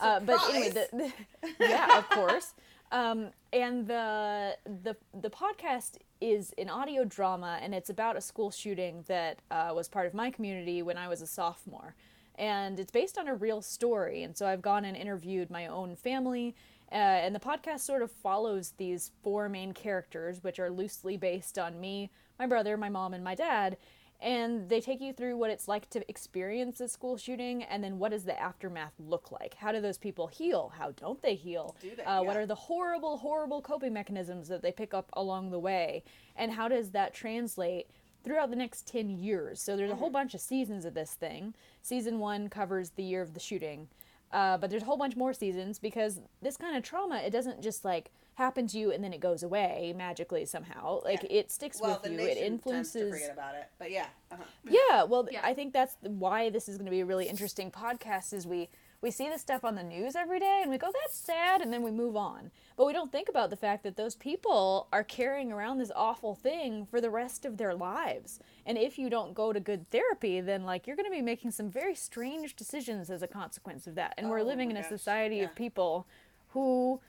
Uh, but anyway, the, the, [LAUGHS] yeah, of course. Um, and the the the podcast is an audio drama, and it's about a school shooting that uh, was part of my community when I was a sophomore, and it's based on a real story. And so I've gone and interviewed my own family, uh, and the podcast sort of follows these four main characters, which are loosely based on me, my brother, my mom, and my dad. And they take you through what it's like to experience a school shooting, and then what does the aftermath look like? How do those people heal? How don't they heal? Do they? Uh, What are the horrible, horrible coping mechanisms that they pick up along the way? And how does that translate throughout the next 10 years? So there's a whole bunch of seasons of this thing. Season one covers the year of the shooting. Uh, but there's a whole bunch more seasons because this kind of trauma, it doesn't just like happen to you and then it goes away magically somehow. Like Yeah. it sticks Well, with the you. nation It tends to influences. forget about it. But yeah. Uh-huh. Yeah, well, Yeah. I think that's why this is going to be a really interesting podcast. Is we we see this stuff on the news every day and we go, that's sad, and then we move on. But we don't think about the fact that those people are carrying around this awful thing for the rest of their lives. And if you don't go to good therapy, then like you're going to be making some very strange decisions as a consequence of that. And we're Oh living in a gosh, society yeah. of people who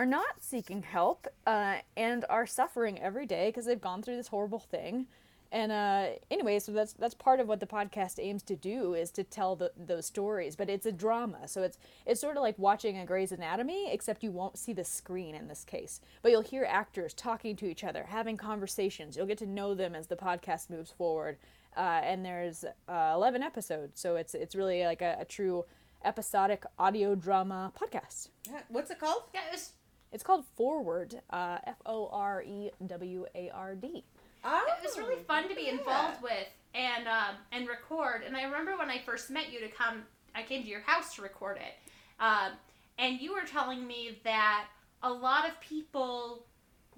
are not seeking help uh, and are suffering every day because they've gone through this horrible thing. And uh, anyway, so that's that's part of what the podcast aims to do is to tell the, those stories. But it's a drama, so it's it's sort of like watching a Grey's Anatomy, except you won't see the screen in this case. But you'll hear actors talking to each other, having conversations. You'll get to know them as the podcast moves forward. Uh, and there's uh, 11 episodes, so it's it's really like a, a true episodic audio drama podcast. Yeah, What's it called? Yeah, it was It's called Forward, uh, F O R E W A R D. Oh, it was really fun to be involved with and um, and record. And I remember when I first met you to come, I came to your house to record it, um, and you were telling me that a lot of people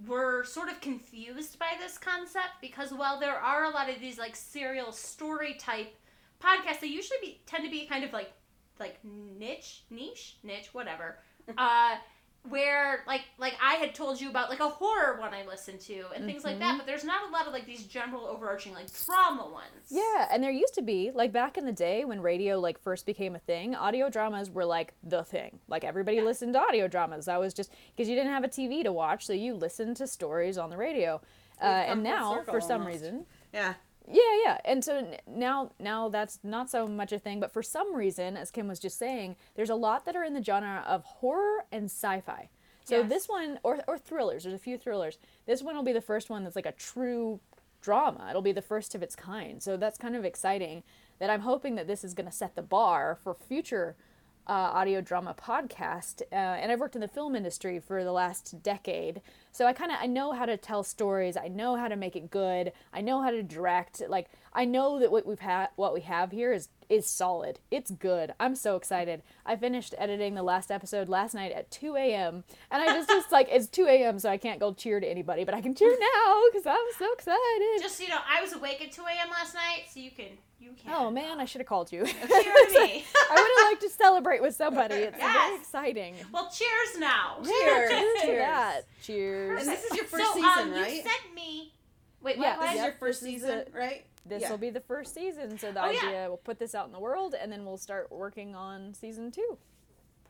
were sort of confused by this concept because while there are a lot of these like serial story type podcasts, they usually be, tend to be kind of like like niche, niche, niche, whatever. [LAUGHS] uh, where like like I had told you about like a horror one I listened to and things like that, but there's not a lot of like these general overarching like trauma ones. Yeah, and there used to be like back in the day when radio like first became a thing, audio dramas were like the thing. Like everybody listened to audio dramas. That was just because you didn't have a TV to watch, so you listened to stories on the radio. Uh, and now, for some almost. reason, Yeah. Yeah, yeah. And so now now that's not so much a thing, but for some reason, as Kim was just saying, there's a lot that are in the genre of horror and sci-fi. So Yes. this one or or thrillers, there's a few thrillers. This one will be the first one that's like a true drama. It'll be the first of its kind. So that's kind of exciting that I'm hoping that this is going to set the bar for future uh, audio drama podcast. Uh, and I've worked in the film industry for the last decade, so I kind of I know how to tell stories. I know how to make it good. I know how to direct. Like I know that what we've had, what we have here is is solid. It's good. I'm so excited. I finished editing the last episode last night at 2 a.m. and I just just like it's 2 a.m. so I can't go cheer to anybody, but I can cheer now because I'm so excited. Just so you know, I was awake at 2 a.m. last night, so you can you can. Oh man, I should have called you. cheer [LAUGHS] me. I would have liked to celebrate with somebody. It's very exciting. well, cheers now. Cheers. to Cheers. that. Cheers. And this is your first so, season, um, right? You sent me. Wait, Yeah, what? This what? is Yep, your first season, it. right? This Yeah. will be the first season, so the Oh, yeah. idea we'll put this out in the world, and then we'll start working on season two.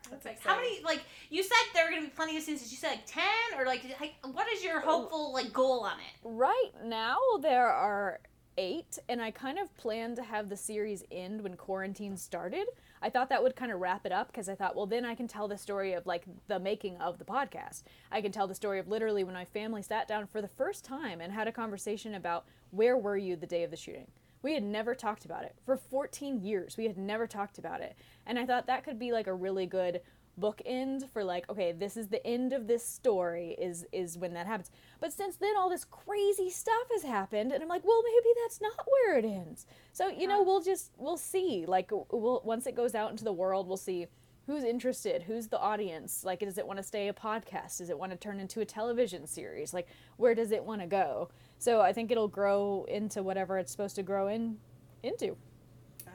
Perfect. How many? Like you said, there were gonna be plenty of seasons. You said like ten, or like, like what is your oh. hopeful like goal on it? Right now, there are eight, and I kind of planned to have the series end when quarantine started. I thought that would kind of wrap it up because I thought, well, then I can tell the story of like the making of the podcast. I can tell the story of literally when my family sat down for the first time and had a conversation about where were you the day of the shooting. We had never talked about it. For 14 years, we had never talked about it. And I thought that could be like a really good bookend for like, okay, this is the end of this story is is when that happens. But since then all this crazy stuff has happened and I'm like, well, maybe that's not where it ends. So, you know, we'll just we'll see. Like we'll once it goes out into the world, we'll see who's interested, who's the audience. Like does it want to stay a podcast? Does it want to turn into a television series? Like where does it want to go? So, I think it'll grow into whatever it's supposed to grow in into.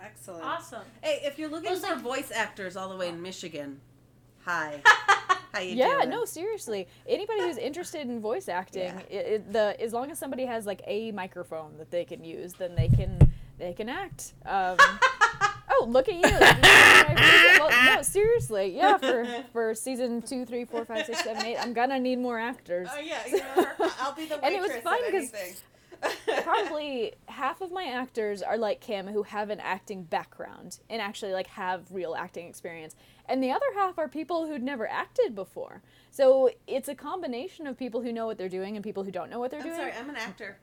Excellent. Awesome. Hey, if you're looking for so- voice actors all the way in Michigan, hi. [LAUGHS] How you yeah doing? no seriously anybody who's interested in voice acting Yeah. it, it, the as long as somebody has like a microphone that they can use then they can they can act um, [LAUGHS] oh look at you well, no seriously yeah for for season two three four five six seven eight i'm gonna need more actors Oh yeah, I'll be the [LAUGHS] And it was fun because. Probably half of my actors are like Kim who have an acting background and actually like have real acting experience and the other half are people who'd never acted before so it's a combination of people who know what they're doing and people who don't know what they're I'm doing sorry, I'm an actor.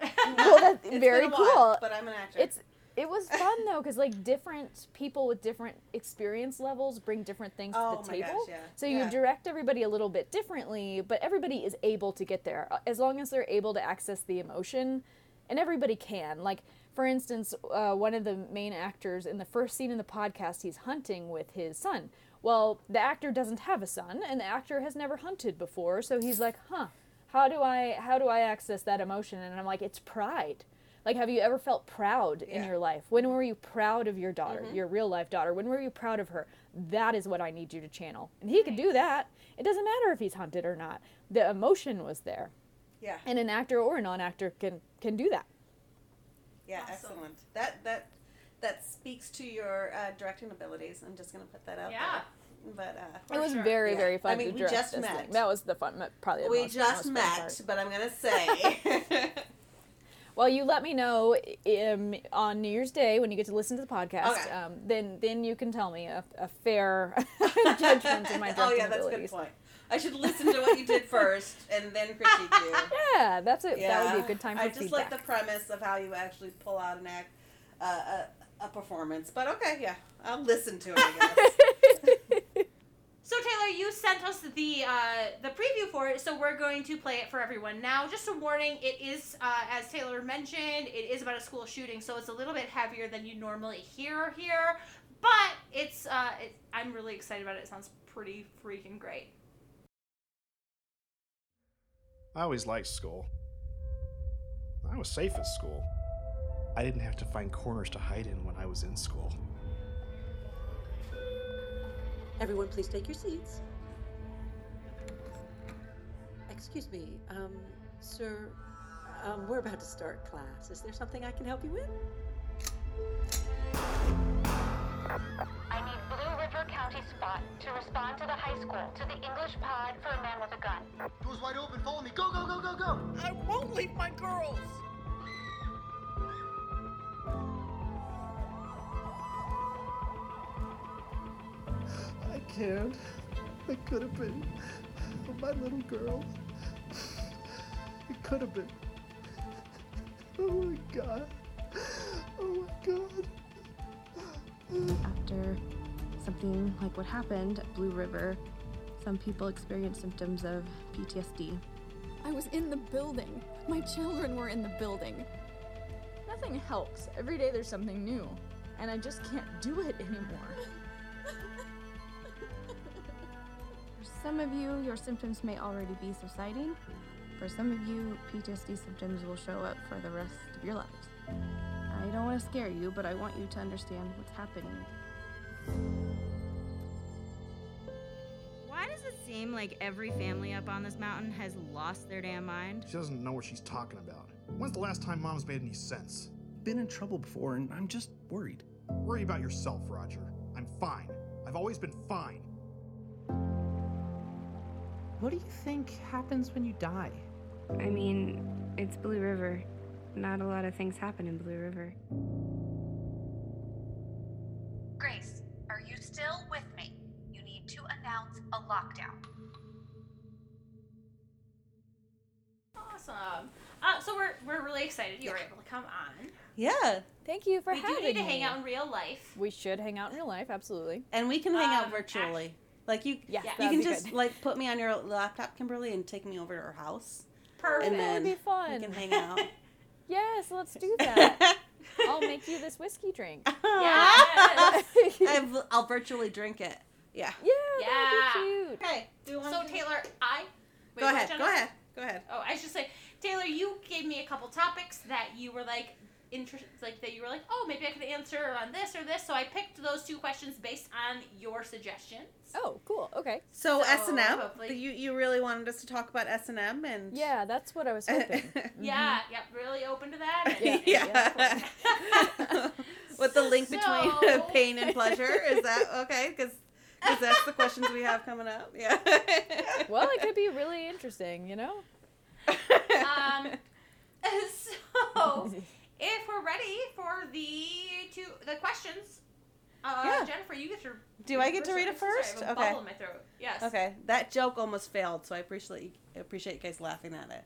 well that's [LAUGHS] It's very cool while, but I'm an actor. it's it was fun though because like different people with different experience levels bring different things Oh to the my table. gosh, yeah. so you direct everybody a little bit differently but everybody is able to get there as long as they're able to access the emotion and everybody can. Like for instance uh, one of the main actors in the first scene in the podcast he's hunting with his son. Well the actor doesn't have a son and the actor has never hunted before so he's like huh how do i how do i access that emotion? And i'm like it's pride Like, have you ever felt proud in Yeah. Mm-hmm. your life? When were you proud of your daughter, your real life daughter? When were you proud of her? That is what I need you to channel. And he can do that. It doesn't matter if he's hunted or not. The emotion was there. Yeah. And an actor or a non actor can, can do that. Yeah, Awesome. excellent. That that that speaks to your uh, directing abilities. I'm just gonna put that out Yeah. there. But uh, it was sure. very, Yeah. very fun I mean, to we just this met. thing. That was the fun, probably the we most, just most fun met, part. but I'm gonna say. [LAUGHS] [LAUGHS] Well, you let me know um, on New Year's Day when you get to listen to the podcast. Okay. Um, then, then you can tell me a, a fair [LAUGHS] [LAUGHS] judgment of my oh yeah, that's a good point. I should listen to what you did first and then [LAUGHS] critique you. Yeah, that's it. Yeah, That would be a good time for you. I just feedback. like the premise of how you actually pull out an act, uh, a, a performance. But okay, yeah, I'll listen to it. I guess. So Taylor, you sent us the uh, the preview for it, so we're going to play it for everyone now. Just a warning: it is, uh, as Taylor mentioned, it is about a school shooting, so it's a little bit heavier than you normally hear here. But it's, uh, it, I'm really excited about it. It sounds pretty freaking great. I always liked school. I was safe at school. I didn't have to find corners to hide in when I was in school. Everyone, please take your seats. Excuse me, um, sir, um, we're about to start class. Is there something I can help you with? I need Blue River County Spot to respond to the high school to the English pod for a man with a gun. Door's wide open. Follow me. Go, go, go, go, go. I won't leave my girls. I can't. Could have been. But my little girl. It could have been. Oh my god. Oh my god. After something like what happened at Blue River, some people experience symptoms of PTSD. I was in the building. My children were in the building. Nothing helps. Every day there's something new. And I just can't do it anymore. Some of you, your symptoms may already be subsiding. For some of you, PTSD symptoms will show up for the rest of your lives. I don't want to scare you, but I want you to understand what's happening. Why does it seem like every family up on this mountain has lost their damn mind? She doesn't know what she's talking about. When's the last time mom's made any sense? Been in trouble before, and I'm just worried. Worry about yourself, Roger. I'm fine. I've always been fine. What do you think happens when you die? I mean, it's Blue River. Not a lot of things happen in Blue River. Grace, are you still with me? You need to announce a lockdown. Awesome. Uh, so we're we're really excited you were able to come on. Yeah. Thank you for we having me. We do need to me. hang out in real life. We should hang out in real life, absolutely. And we can hang out Um, virtually. Like you, Yes, you can just good. like put me on your laptop, Kimberly, and take me over to her house. Perfect. And that would be fun. We can hang out. [LAUGHS] Yes, let's do [LAUGHS] that. I'll make you this whiskey drink. [LAUGHS] Yes. I've, I'll virtually drink it. Yeah. Yeah, Yeah. that'd be cute. Okay. Do you want So to Taylor, I wait, Go what, ahead. Go ahead. Go ahead. Oh, I should say, Taylor, you gave me a couple topics that you were like interest, like that you were like, oh, maybe I could answer on this or this. So I picked those two questions based on your suggestions. Oh, cool. Okay. So, So, S and M. hopefully- You you really wanted us to talk about S and M and Yeah, that's what I was hoping. [LAUGHS] Yeah, yeah, really open to that. And, Mm-hmm. Yeah. yeah. [LAUGHS] With the link between So- pain and pleasure, is that okay? because Because that's the questions we have coming up. Yeah. [LAUGHS] well, it could be really interesting, you know? um, so if we're ready for the two the questions, uh, Yeah. Jennifer, you get to. Do I get to read it I'm sorry, I first? have a Okay. bubble in my throat. Yes. Okay, that joke almost failed, so I appreciate appreciate you guys laughing at it.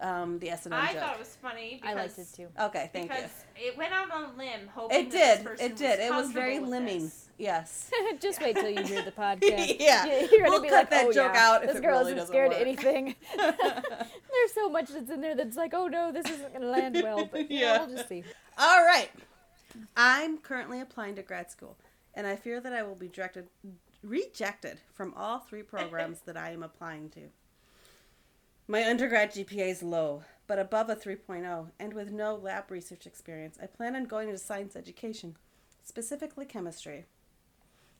Um, the S and M I joke. thought it was funny. I liked it too. Okay, thank you. because it went out on a limb, hoping It that this did. person It did. It was very with limbing. this. Yes. [LAUGHS] Just wait till you hear the [LAUGHS] podcast. Yeah. You- [LAUGHS] You're gonna We'll be cut like, that oh, joke yeah, out if This girl really isn't scared work." of anything. There's so much that's in there that's like, oh no, this isn't gonna land well. But yeah, Yeah. we'll just see. All right. I'm currently applying to grad school, and I fear that I will be directed, rejected from all three programs that I am applying to. My undergrad GPA is low, but above a 3.0, and with no lab research experience, I plan on going into science education, specifically chemistry.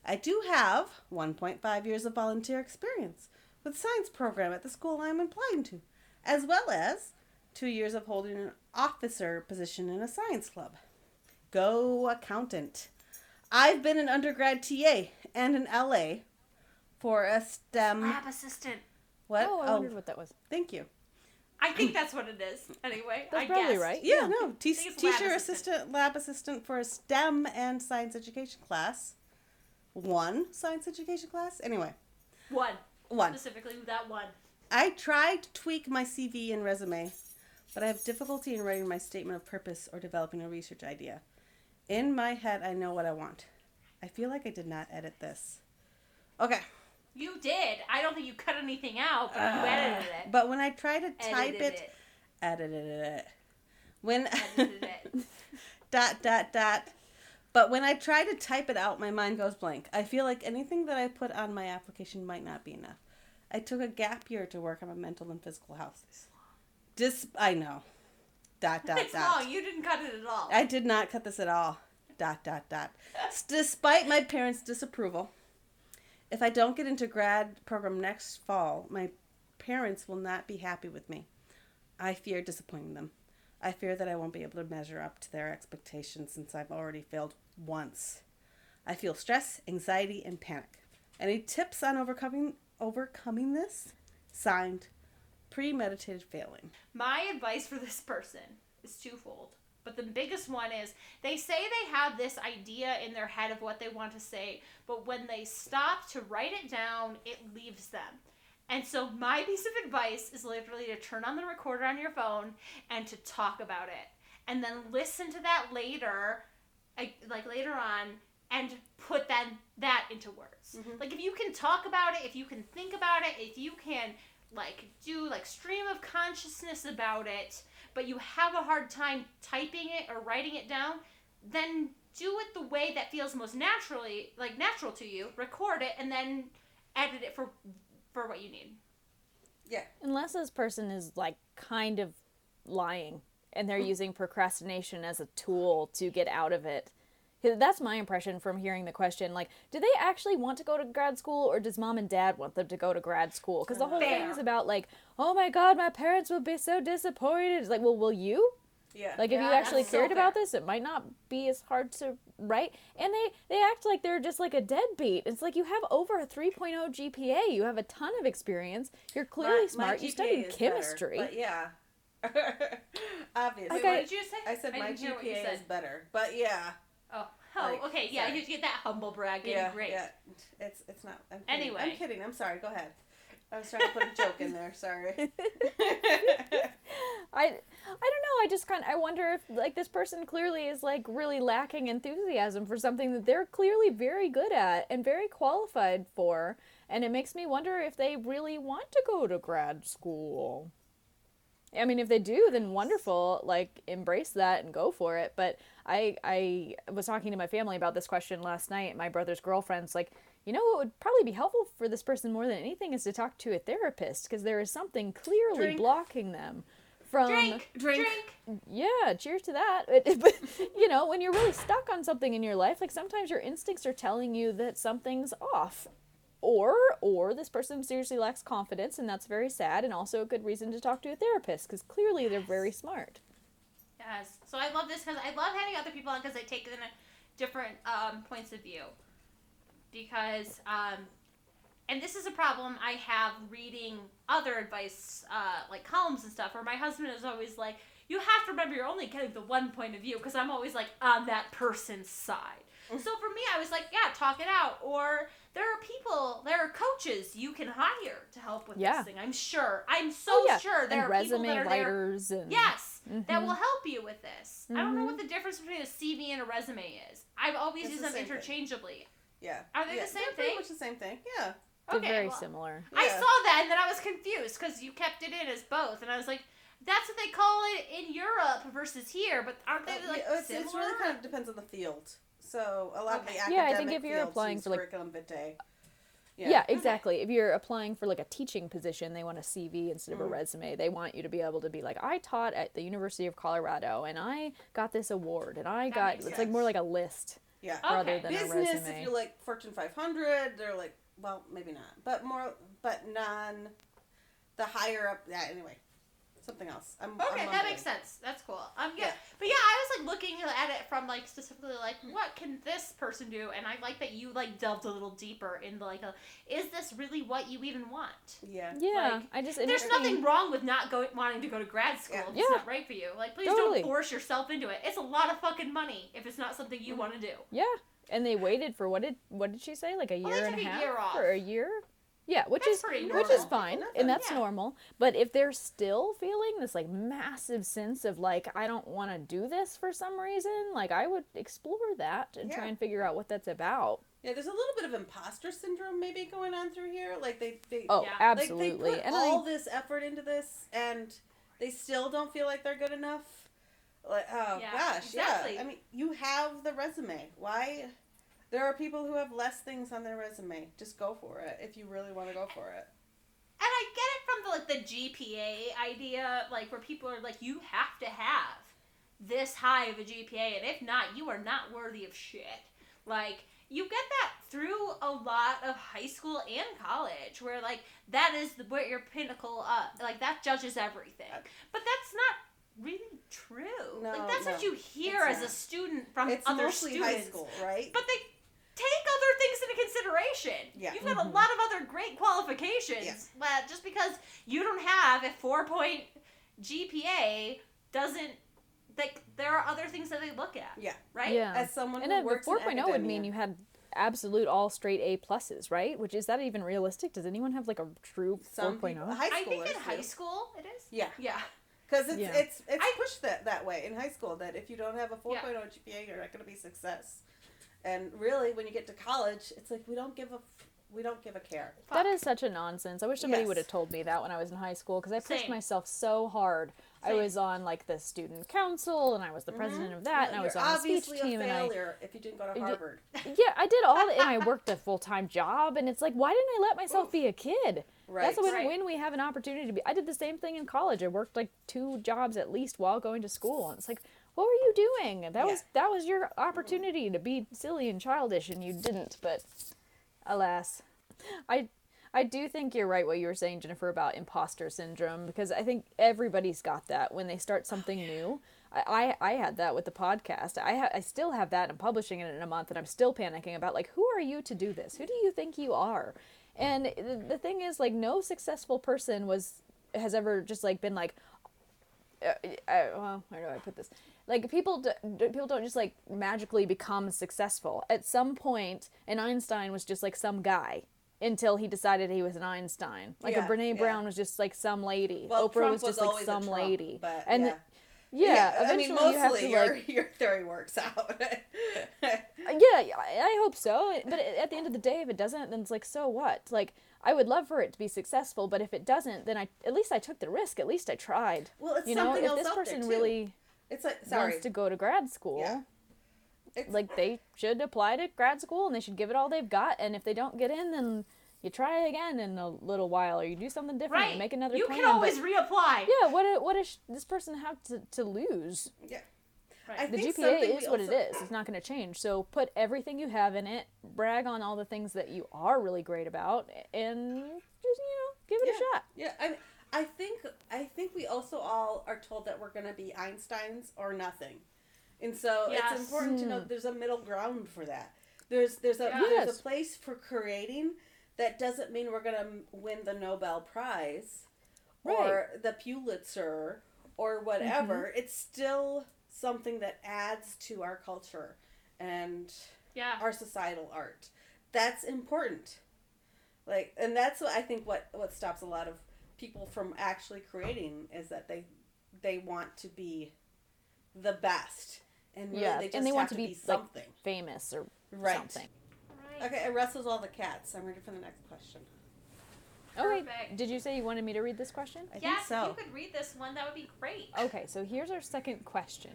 I do have 1.5 years of volunteer experience with science program at the school I'm applying to, as well as two years of holding an officer position in a science club. Go accountant. I've been an undergrad TA and an LA for a STEM. Lab assistant. What? Oh, I oh. wondered what that was. Thank you. I think that's what it is. Anyway, That's I probably guessed. right. Yeah, no. Te- I think it's lab teacher assistant. assistant, lab assistant for a STEM and science education class. One science education class. Anyway, One. One. Specifically, that one. I tried to tweak my CV and resume, but I have difficulty in writing my statement of purpose or developing a research idea. In my head, I know what I want. I feel like I did not edit this. Okay. You did. I don't think you cut anything out, but you ah. edited it. But when I try to type Edited it, it. edited it. When Edited it. [LAUGHS] dot dot dot. But when I try to type it out, my mind goes blank. I feel like anything that I put on my application might not be enough. I took a gap year to work on my mental and physical health. Dis I know. Dot dot it's dot. long. You didn't cut it at all. I did not cut this at all. Dot dot dot. Despite my parents' disapproval, if I don't get into grad program next fall, my parents will not be happy with me. I fear disappointing them. I fear that I won't be able to measure up to their expectations since I've already failed once. I feel stress, anxiety, and panic. Any tips on overcoming overcoming this? Signed, premeditated failing. My advice for this person is twofold. But the biggest one is they say they have this idea in their head of what they want to say, but when they stop to write it down, it leaves them. And so my piece of advice is literally to turn on the recorder on your phone and to talk about it. And then listen to that later, like later on, and put that that into words. Mm-hmm. Like if you can talk about it, if you can think about it, if you can like do like stream of consciousness about it, but you have a hard time typing it or writing it down, then do it the way that feels most naturally like natural to you. Record it and then edit it for for what you need. Yeah. Unless this person is like kind of lying and they're mm-hmm. using procrastination as a tool to get out of it. That's my impression from hearing the question. Like, do they actually want to go to grad school or does mom and dad want them to go to grad school? Because the whole thing is about, like, oh my god, my parents will be so disappointed. It's like, well, will you? Yeah. Like, if you actually that's so cared about this, it might not be as hard to write. And they, they act like they're just like a deadbeat. It's like you have over a 3.0 GPA. You have a ton of experience. You're clearly My- my smart. you studied chemistry. Better, but yeah. [LAUGHS] Obviously. Wait, what did you say? I said I my didn't hear what you GPA is better. But yeah. Oh, oh, Like, okay, yeah, sorry. you get that humble brag. Yeah, great. yeah. It's it's not I'm kidding. Anyway. I'm kidding. I'm sorry. Go ahead. I was trying to put a joke in there. Sorry. [LAUGHS] I I don't know. I just kind of I wonder if like this person clearly is like really lacking enthusiasm for something that they're clearly very good at and very qualified for, and it makes me wonder if they really want to go to grad school. I mean, if they do, then wonderful. Like, embrace that and go for it. But I, I was talking to my family about this question last night. My brother's girlfriend's like, you know, what would probably be helpful for this person more than anything is to talk to a therapist because there is something clearly Drink. blocking them from Drink, drink. yeah, cheers to that. But, [LAUGHS] but you know, when you're really stuck on something in your life, like sometimes your instincts are telling you that something's off. Or or this person seriously lacks confidence and that's very sad and also a good reason to talk to a therapist because clearly they're very smart. Yes. So I love this because I love having other people on because they take in a different um, points of view. Because, um, and this is a problem I have reading other advice, uh, like columns and stuff, where my husband is always like, you have to remember you're only getting the one point of view because I'm always like on that person's side. so for me, I was like, yeah, talk it out. Or there are people, there are coaches you can hire to help with Yeah. this thing. I'm sure. I'm so Oh, yeah. sure there And are people resume that are there. writers and- Yes, that Mhm. will help you with this. I don't know what the difference between a CV and a resume is. I've always It's used the them interchangeably. thing. Interchangeably. Yeah. Are they Yeah, the same they're pretty thing? much the same thing. Yeah. They're Okay, very well, similar. I saw that and then I was confused because you kept it in as both, and I was like, "That's what they call it in Europe versus here." But aren't they Uh, like yeah, it's, similar? it's really kind of depends on the field. So a lot of the Okay. academic Yeah, I think if you're fields applying for, like- curriculum vitae. Yeah, exactly. If you're applying for like a teaching position, they want a CV instead of a Mhm. resume. They want you to be able to be like, I taught at the University of Colorado and I got this award and I got. makes It's like more like a list. Yeah. Rather than a Business, resume. if you're like Fortune 500, they're like, well, maybe not, but more, but non, the higher up. Yeah. Anyway, something else. I'm, Okay, I'm that mumbling. makes sense. That's cool. Um, yeah. Yeah. but yeah, I was like looking at it from like specifically like what can this person do, and I like that you like delved a little deeper into like, a, is this really what you even want? Yeah. Yeah, Like, I just. There's nothing wrong with not going wanting to go to grad school if it's Yeah. not right for you. Like, please Totally. don't force yourself into it. It's a lot of fucking money if it's not something you want to do. Yeah, and they waited for what did what did she say? Like a year Well, they and a took a half year off. or a year? Yeah, which That's is pretty which is fine, Nothing, and that's yeah. normal. But if they're still feeling this like massive sense of like I don't want to do this for some reason, like I would explore that and try and figure out what that's about. Yeah, there's a little bit of imposter syndrome maybe going on through here. Like they, they Oh, like absolutely. they put And all I- this effort into this, and they still don't feel like they're good enough. Like, oh Yeah, gosh, exactly. yeah. I mean, you have the resume. Why? There are people who have less things on their resume. Just go for it if you really want to go for it. And I get it from the like the GPA idea, like where people are like, you have to have this high of a GPA, and if not, you are not worthy of shit. Like you get that through a lot of high school and college, where like that is the, where your pinnacle up, like that judges everything. But that's not really true. No, like that's what you hear as a student from It's other mostly students. high school, right? But they take other things into consideration. Yeah. You've got Mhm. a lot of other great qualifications. Yeah. But just because you don't have a four point GPA doesn't like there are other things that they look at. Yeah. Right? Yeah. As someone and who a works in 4.0 would mean you had absolute all straight A pluses, right? Which is that even realistic? Does anyone have like a true oh? Some 4.0? people- high I think in high do. school it is. Yeah. Yeah. Because it's Yeah. it's it's pushed that that way in high school that if you don't have a 4.0 GPA, you're not going to be success. And really, when you get to college, it's like we don't give a we don't give a care. That is such a nonsense. I wish somebody Yes. would have told me that when I was in high school because I pushed Same. myself so hard. I was on like the student council and I was the president mm-hmm. of that and I was You're on the speech obviously team a and I failure if you didn't go to did- Harvard. [LAUGHS] yeah, I did all that, and I [LAUGHS] worked a full time job, and it's like, why didn't I let myself be a kid? That's Right. when Right. when we have an opportunity to be. I did the same thing in college. I worked like two jobs at least while going to school, and it's like, what were you doing? That was that was your opportunity to be silly and childish, and you didn't. But alas, I. I do think you're right what you were saying, Jennifer, about imposter syndrome because I think everybody's got that when they start something new. I, I, I had that with the podcast. I ha- I still have that. I'm publishing it in a month, and I'm still panicking about like who are you to do this? Who do you think you are? And the, the thing is, like, no successful person was has ever just like been like, uh, uh, well, where do I put this? Like people, d- d- people don't just like magically become successful. At some point, and Einstein was just like some guy until he decided he was an Einstein. Like Yeah, a Brene yeah. Brown was just like some lady. Well, Oprah Trump was just was like some Trump, lady. and yeah. yeah, I mean, eventually you have to your like [LAUGHS] your theory works out. [LAUGHS] Uh, yeah, I hope so. But at the end of the day, if it doesn't, then it's like, so what? Like, I would love for it to be successful, but if it doesn't, then I at least I took the risk. At least I tried. Well, it's you know, something if else this person really it's like sorry. wants to go to grad school, Yeah. It's- like they should apply to grad school and they should give it all they've got. And if they don't get in, then you try again in a little while, or you do something different, Right. you make another You plan. can always but- reapply. yeah, what do- what does this person have to, to lose? Yeah. Right. I the GPA is we what also- it is. It's not going to change. So put everything you have in it, brag on all the things that you are really great about, and just you know give it a shot. Yeah, I, I think I think we also all are told that we're going to be Einsteins or nothing, and so Yes. it's important to know Hmm. there's a middle ground for that. There's there's a Yeah. there's a place for creating. That doesn't mean we're going to win the Nobel Prize or the Pulitzer or whatever. Mm-hmm. It's still something that adds to our culture and Yeah. our societal art. That's important. Like, and that's what I think what what stops a lot of people from actually creating is that they they want to be the best, and really yeah, they just and they have want to to be, be like, something. famous or Right. something. Okay, it wrestles all the cats. I'm ready for the next question. Oh, okay. Perfect. Did you say you wanted me to read this question? I think yes, so. if you could read this one, that would be great. Okay, so here's our second question.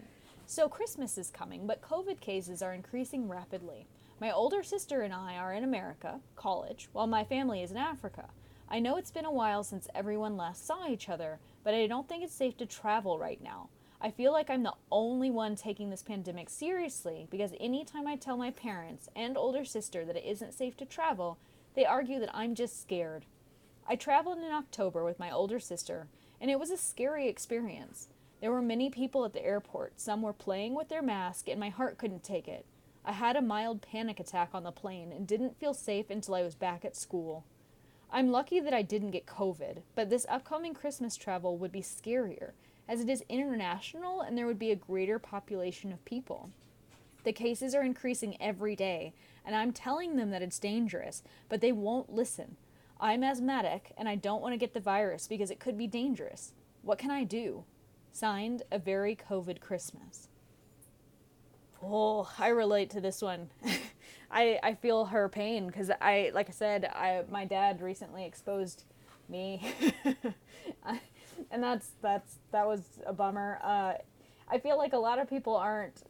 So Christmas is coming, but COVID cases are increasing rapidly. My older sister and I are in America, college, while my family is in Africa. I know it's been a while since everyone last saw each other, but I don't think it's safe to travel right now. I feel like I'm the only one taking this pandemic seriously because anytime I tell my parents and older sister that it isn't safe to travel, they argue that I'm just scared. I traveled in October with my older sister, and it was a scary experience. There were many people at the airport. Some were playing with their mask, and my heart couldn't take it. I had a mild panic attack on the plane and didn't feel safe until I was back at school. I'm lucky that I didn't get COVID, but this upcoming Christmas travel would be scarier, as it is international and there would be a greater population of people. The cases are increasing every day, and I'm telling them that it's dangerous, but they won't listen. I'm asthmatic, and I don't want to get the virus because it could be dangerous. What can I do? Signed, A Very COVID Christmas. Oh, I relate to this one. [LAUGHS] I I feel her pain because I like I said I my dad recently exposed me, [LAUGHS] and that's that's that was a bummer. Uh, I feel like a lot of people aren't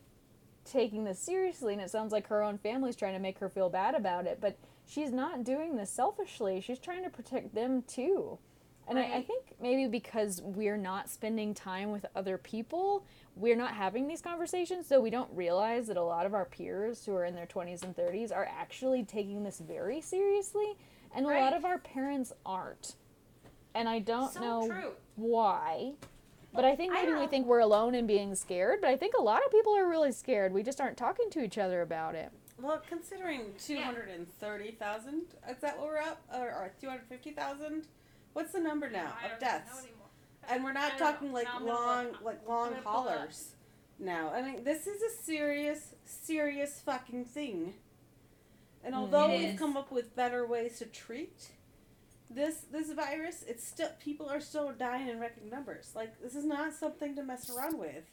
taking this seriously, and it sounds like her own family's trying to make her feel bad about it. But she's not doing this selfishly. She's trying to protect them too. And I, I think maybe because we're not spending time with other people, we're not having these conversations, so we don't realize that a lot of our peers who are in their 20s and 30s are actually taking this very seriously, and a lot of our parents aren't. And I don't So know true. why. But I think maybe don't we think we're alone in being scared, but I think a lot of people are really scared. We just aren't talking to each other about it. Well, considering 230,000, is that what we're up? Or, or 250,000? What's the number now I of don't deaths? And we're not talking like Now I'm gonna long, like long gonna pull it up. haulers. Now, I mean, this is a serious, serious fucking thing. And Mm. although we've come up with better ways to treat this this virus, it's still people are still dying in record numbers. Like this is not something to mess around with.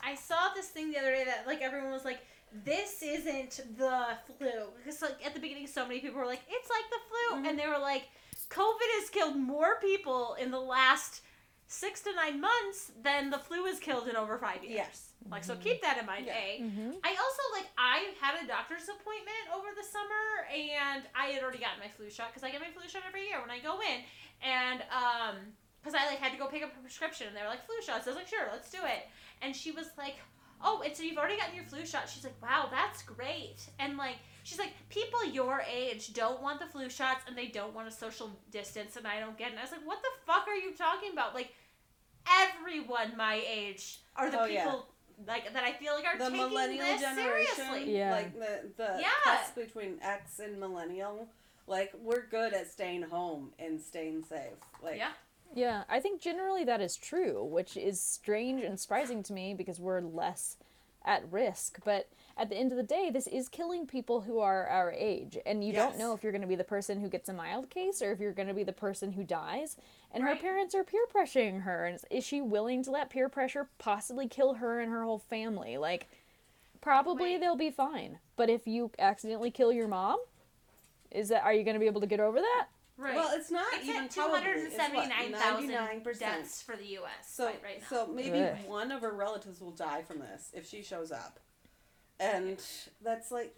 I saw this thing the other day that like everyone was like, "This isn't the flu," because like at the beginning, so many people were like, "It's like the flu," and they were like, "COVID has killed more people in the last six to nine months than the flu is killed in over five years." Yes. Like so, keep that in mind. A. I also like I had a doctor's appointment over the summer, and I had already gotten my flu shot because I get my flu shot every year when I go in, and um, because I like had to go pick up a prescription, and they were like flu shots. I was like, sure, let's do it. And she was like, oh, and so you've already gotten your flu shot. She's like, wow, that's great. And like, she's like, people your age don't want the flu shots, and they don't want a social distance, and I don't get it. And I was like, what the fuck are you talking about? Like, everyone my age are oh, the Oh, yeah. people. Like that, I feel like are the taking millennial this generation, seriously. Yeah. like the the Yeah. cusp between X and millennial, like we're good at staying home and staying safe. Like Yeah. Yeah, I think generally that is true, which is strange and surprising to me because we're less at risk. But at the end of the day, this is killing people who are our age. And you don't know if you're going to be the person who gets a mild case or if you're going to be the person who dies. And her parents are peer pressuring her. And is she willing to let peer pressure possibly kill her and her whole family? Like, probably Wait. they'll be fine. But if you accidentally kill your mom, is that are you going to be able to get over that? Right. Well, it's not it's even at two hundred and seventy nine thousand 99%. deaths for the U.S. So right, right now. so maybe Ugh. one of her relatives will die from this if she shows up, and that's like,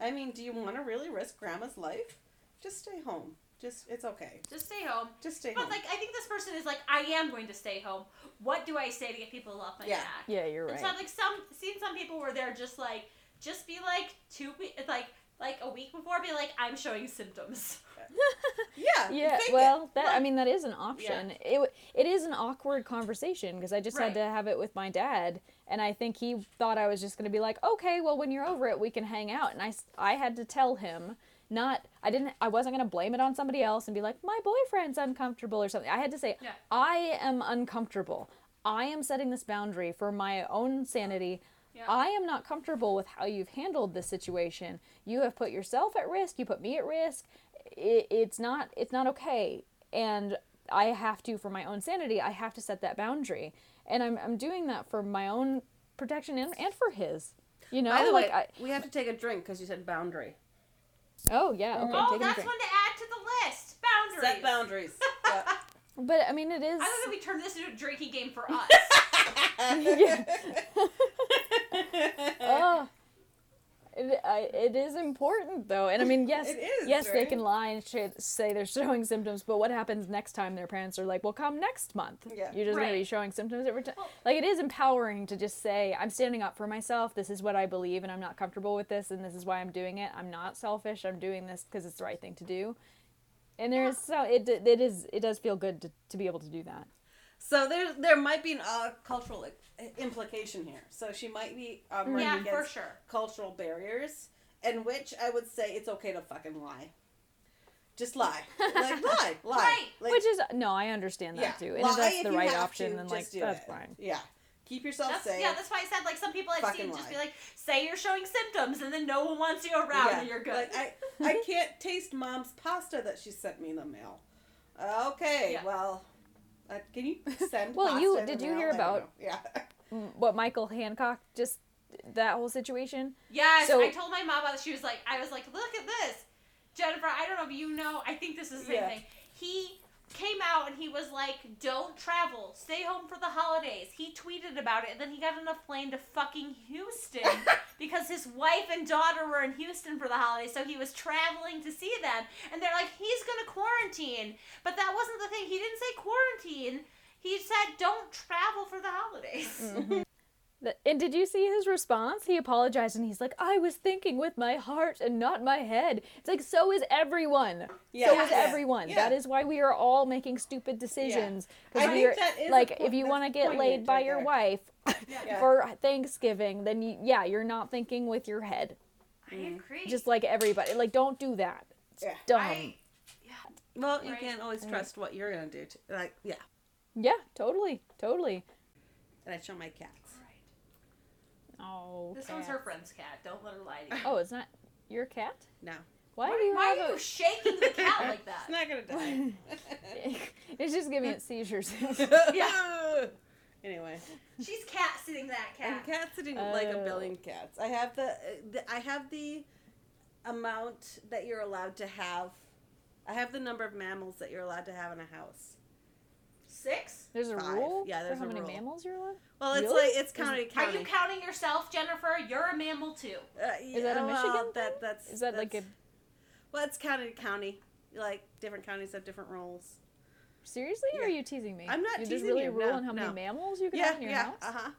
I mean, do you want to really risk Grandma's life? Just stay home. Just it's okay. Just stay home. Just stay But home. like, I think this person is like, I am going to stay home. What do I say to get people off my Yeah. back? Yeah, you're right. And right. so I've like some seen some people where they're just like, just be like two we- like like a week before, be like, I'm showing symptoms. [LAUGHS] yeah. Yeah, fake it. well, that I mean that is an option. It w- it is an awkward conversation because I just Right. had to have it with my dad, and I think he thought I was just going to be like, okay, well, when you're over it, we can hang out, and I I had to tell him. Not, I didn't, I wasn't gonna blame it on somebody else and be like, my boyfriend's uncomfortable or something. I had to say, Yeah. I am uncomfortable. I am setting this boundary for my own sanity. Yeah. I am not comfortable with how you've handled this situation. You have put yourself at risk. You put me at risk. It, it's not. It's not okay. And I have to, for my own sanity, I have to set that boundary. And I'm I'm doing that for my own protection and, and for his. You know, By the like way, I. we have to take a drink because you said boundary. Oh yeah. Okay. oh, that's drink. one to add to the list. Boundaries. Set boundaries. Yeah. [LAUGHS] But I mean, it is. I love that we turned this into a drinking game for [LAUGHS] us. Yeah. [LAUGHS] oh. It, I, it is important though, and I mean, yes, [LAUGHS] It is, yes, they can lie and sh- say they're showing symptoms, but what happens next time their parents are like, "Well, come next month. Yeah. You're just gonna be showing symptoms every time." Like it is empowering to just say, "I'm standing up for myself. This is what I believe, and I'm not comfortable with this, and this is why I'm doing it. I'm not selfish. I'm doing this because it's the right thing to do." And there's so it it is it does feel good to, to be able to do that. So there, there might be an uh, cultural implication here. So she might be um, running Yeah, for against sure. cultural barriers, in which I would say it's okay to fucking lie. Just lie, like [LAUGHS] lie, lie. Right. Like, Which is no, I understand that yeah, too. And lie that's the right option, to, then like that's it. fine. Yeah, keep yourself That's, safe. yeah, that's why I said like some people I've seen just be like, say you're showing symptoms, and then no one wants you around, Yeah, and you're good. Like I, I [LAUGHS] can't taste mom's pasta that she sent me in the mail. Okay, Yeah. well, uh, can you [LAUGHS] send? Well, you- pasta in the did you mail? hear about- [LAUGHS] Yeah. What Michael Hancock just that whole situation? Yes, So- I told my mom about it. She was like, I was like, look at this. Jennifer, I don't know if you know, I think this is the same Yeah. thing. He came out and he was like, don't travel, stay home for the holidays. He tweeted about it and then he got on a plane to fucking Houston [LAUGHS] because his wife and daughter were in Houston for the holidays, so he was traveling to see them. And they're like, he's gonna quarantine. But that wasn't the thing. He didn't say quarantine. He said, don't travel for the holidays. Th- And did you see his response? He apologized and he's like, I was thinking with my heart and not my head. It's like, so is everyone. Yeah. so is Yeah. everyone. Yeah. That is why we are all making stupid decisions. I we think are, that is like, if you want to get laid by your there. wife [LAUGHS] Yeah. for Thanksgiving, then you, yeah, you're not thinking with your head. I mm-hmm. agree. Just like everybody. Like, don't do that. It's Yeah. dumb. I- Well, you can't always trust what you're gonna do. To, like, yeah. yeah, totally. Totally. And I show my cats. Oh, This one's her friend's cat. Don't let her lie to you. Oh, it's not your cat? No. Why, Why, do you why have are a... you shaking the cat [LAUGHS] like that? It's not gonna die. [LAUGHS] it's just giving it seizures. [LAUGHS] Yeah. Anyway, She's cat sitting that I'm cat. cat sitting like a Oh. billion cats. I have the, the I have the amount that you're allowed to have. I have the number of mammals that you're allowed to have in a house. Six? There's a Five. rule Yeah, there's for how a many rule. mammals you're allowed? Well, it's Really? like it's county Are county. you counting yourself, Jennifer? You're a mammal too. Uh, Is that a yeah, Michigan well, thing? That that's Is that like a that's- Well, it's county to county. Like different counties have different rules. seriously? Or are Yeah. you teasing me? I'm not There's teasing really you, a rule no, on how many no. mammals you can Yeah, have in your yeah, house. uh huh.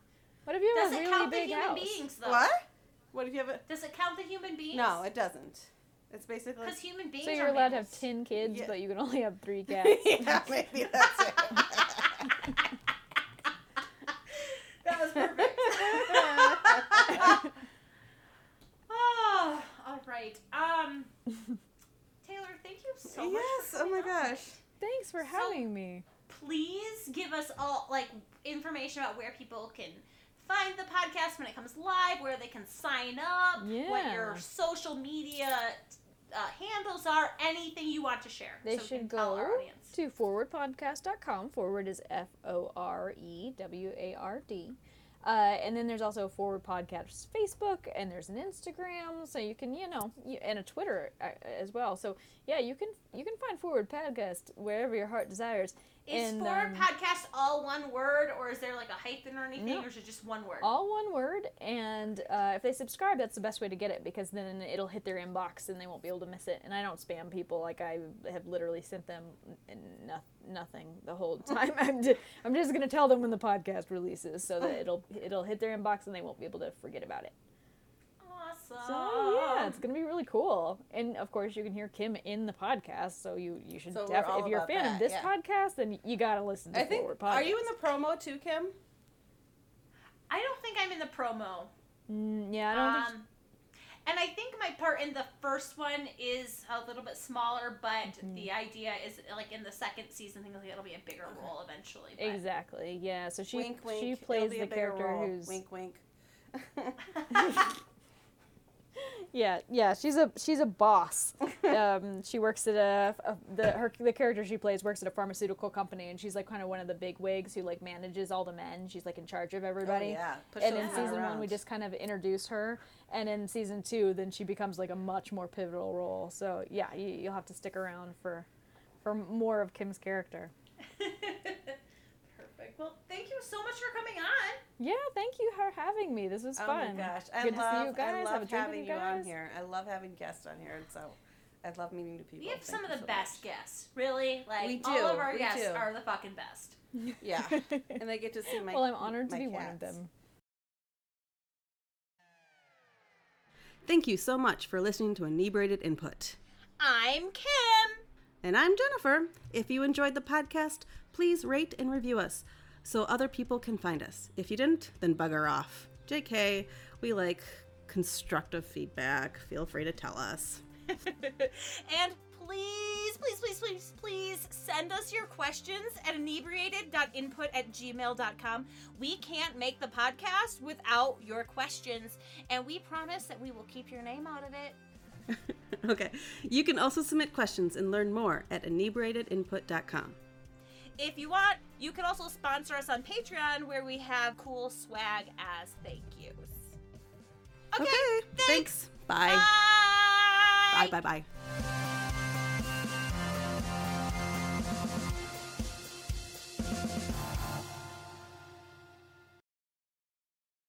What if you have Does a it really count the big human house? beings though? What? What if you have a? Does it count the human beings? No, it doesn't. It's basically. Because human beings So are you're allowed to have mammals. ten kids, Yeah. but you can only have three [LAUGHS] cats. yeah, maybe that's it. [LAUGHS] That was perfect. oh, all right. Um, Taylor, thank you much. yes. Oh my on. gosh. Thanks for having me. Please give us all like information about where people can find the podcast when it comes live, where they can sign up, what your social media uh, handles are, anything you want to share. They so we should can tell our go audience. to forewardpodcast.com. Foreward is F O R E W A R D. Uh, and then there's also Foreward Podcast Facebook, and there's an Instagram, so you can, you know, and a Twitter uh, as well. So yeah, you can you can find Foreward Podcast wherever your heart desires. Is and, um, podcast all one word, or is there like a hyphen or anything, No. or is it just one word? all one word and uh, if they subscribe that's the best way to get it because then it'll hit their inbox and they won't be able to miss it and i don't spam people like i have literally sent them no- nothing the whole [LAUGHS] time i'm, ju- I'm just going to tell them when the podcast releases so that it'll it'll hit their inbox and they won't be able to forget about it yeah it's going to be really cool and of course you can hear kim in the podcast so you you should So we're definitely if you're a fan that, of this yeah. podcast then you got to listen to I think. foreward podcast Are you in the promo too, Kim? I don't think I'm in the promo. Mm, yeah i don't think Um, and I think my part in the first one is a little bit smaller, but Mm-hmm. the idea is like in the second season, I think it'll be a bigger role eventually. But Exactly. Yeah. So she wink, wink. she plays the character role. who's wink, wink. [LAUGHS] [LAUGHS] yeah yeah she's a she's a boss. [LAUGHS] um, she works at a, a the her the character she plays works at a pharmaceutical company and she's like kind of one of the big wigs who like manages all the men. She's like in charge of everybody. yeah. Push And in season one we just kind of introduce her, and in season two then she becomes like a much more pivotal role. So yeah, you, you'll have to stick around for for more of Kim's character. [LAUGHS] perfect. Well, thank you so much for coming on. Yeah, thank you for having me. This was Oh fun. Oh my gosh, I Good love, to see you guys. I Have love a drink with having you you on here. I love having guests on here, and so I love meeting new people. We have Thank some of the so best guests. Really, like We all of our we guests do. are the fucking best. [LAUGHS] Yeah, and they get to see my. well, I'm honored to my be one of them. Thank you so much for listening to Inebriated Input. I'm Kim. And I'm Jennifer. If you enjoyed the podcast, please rate and review us so other people can find us. If you didn't, then bugger off. JK, we like constructive feedback. Feel free to tell us. [LAUGHS] and please, please, please, please, please send us your questions at inebriated.input at gmail.com. We can't make the podcast without your questions, and we promise that we will keep your name out of it. [LAUGHS] okay. You can also submit questions and learn more at inebriatedinput.com. If you want, you can also sponsor us on Patreon where we have cool swag as thank yous. Okay, thanks. Bye. Bye bye bye.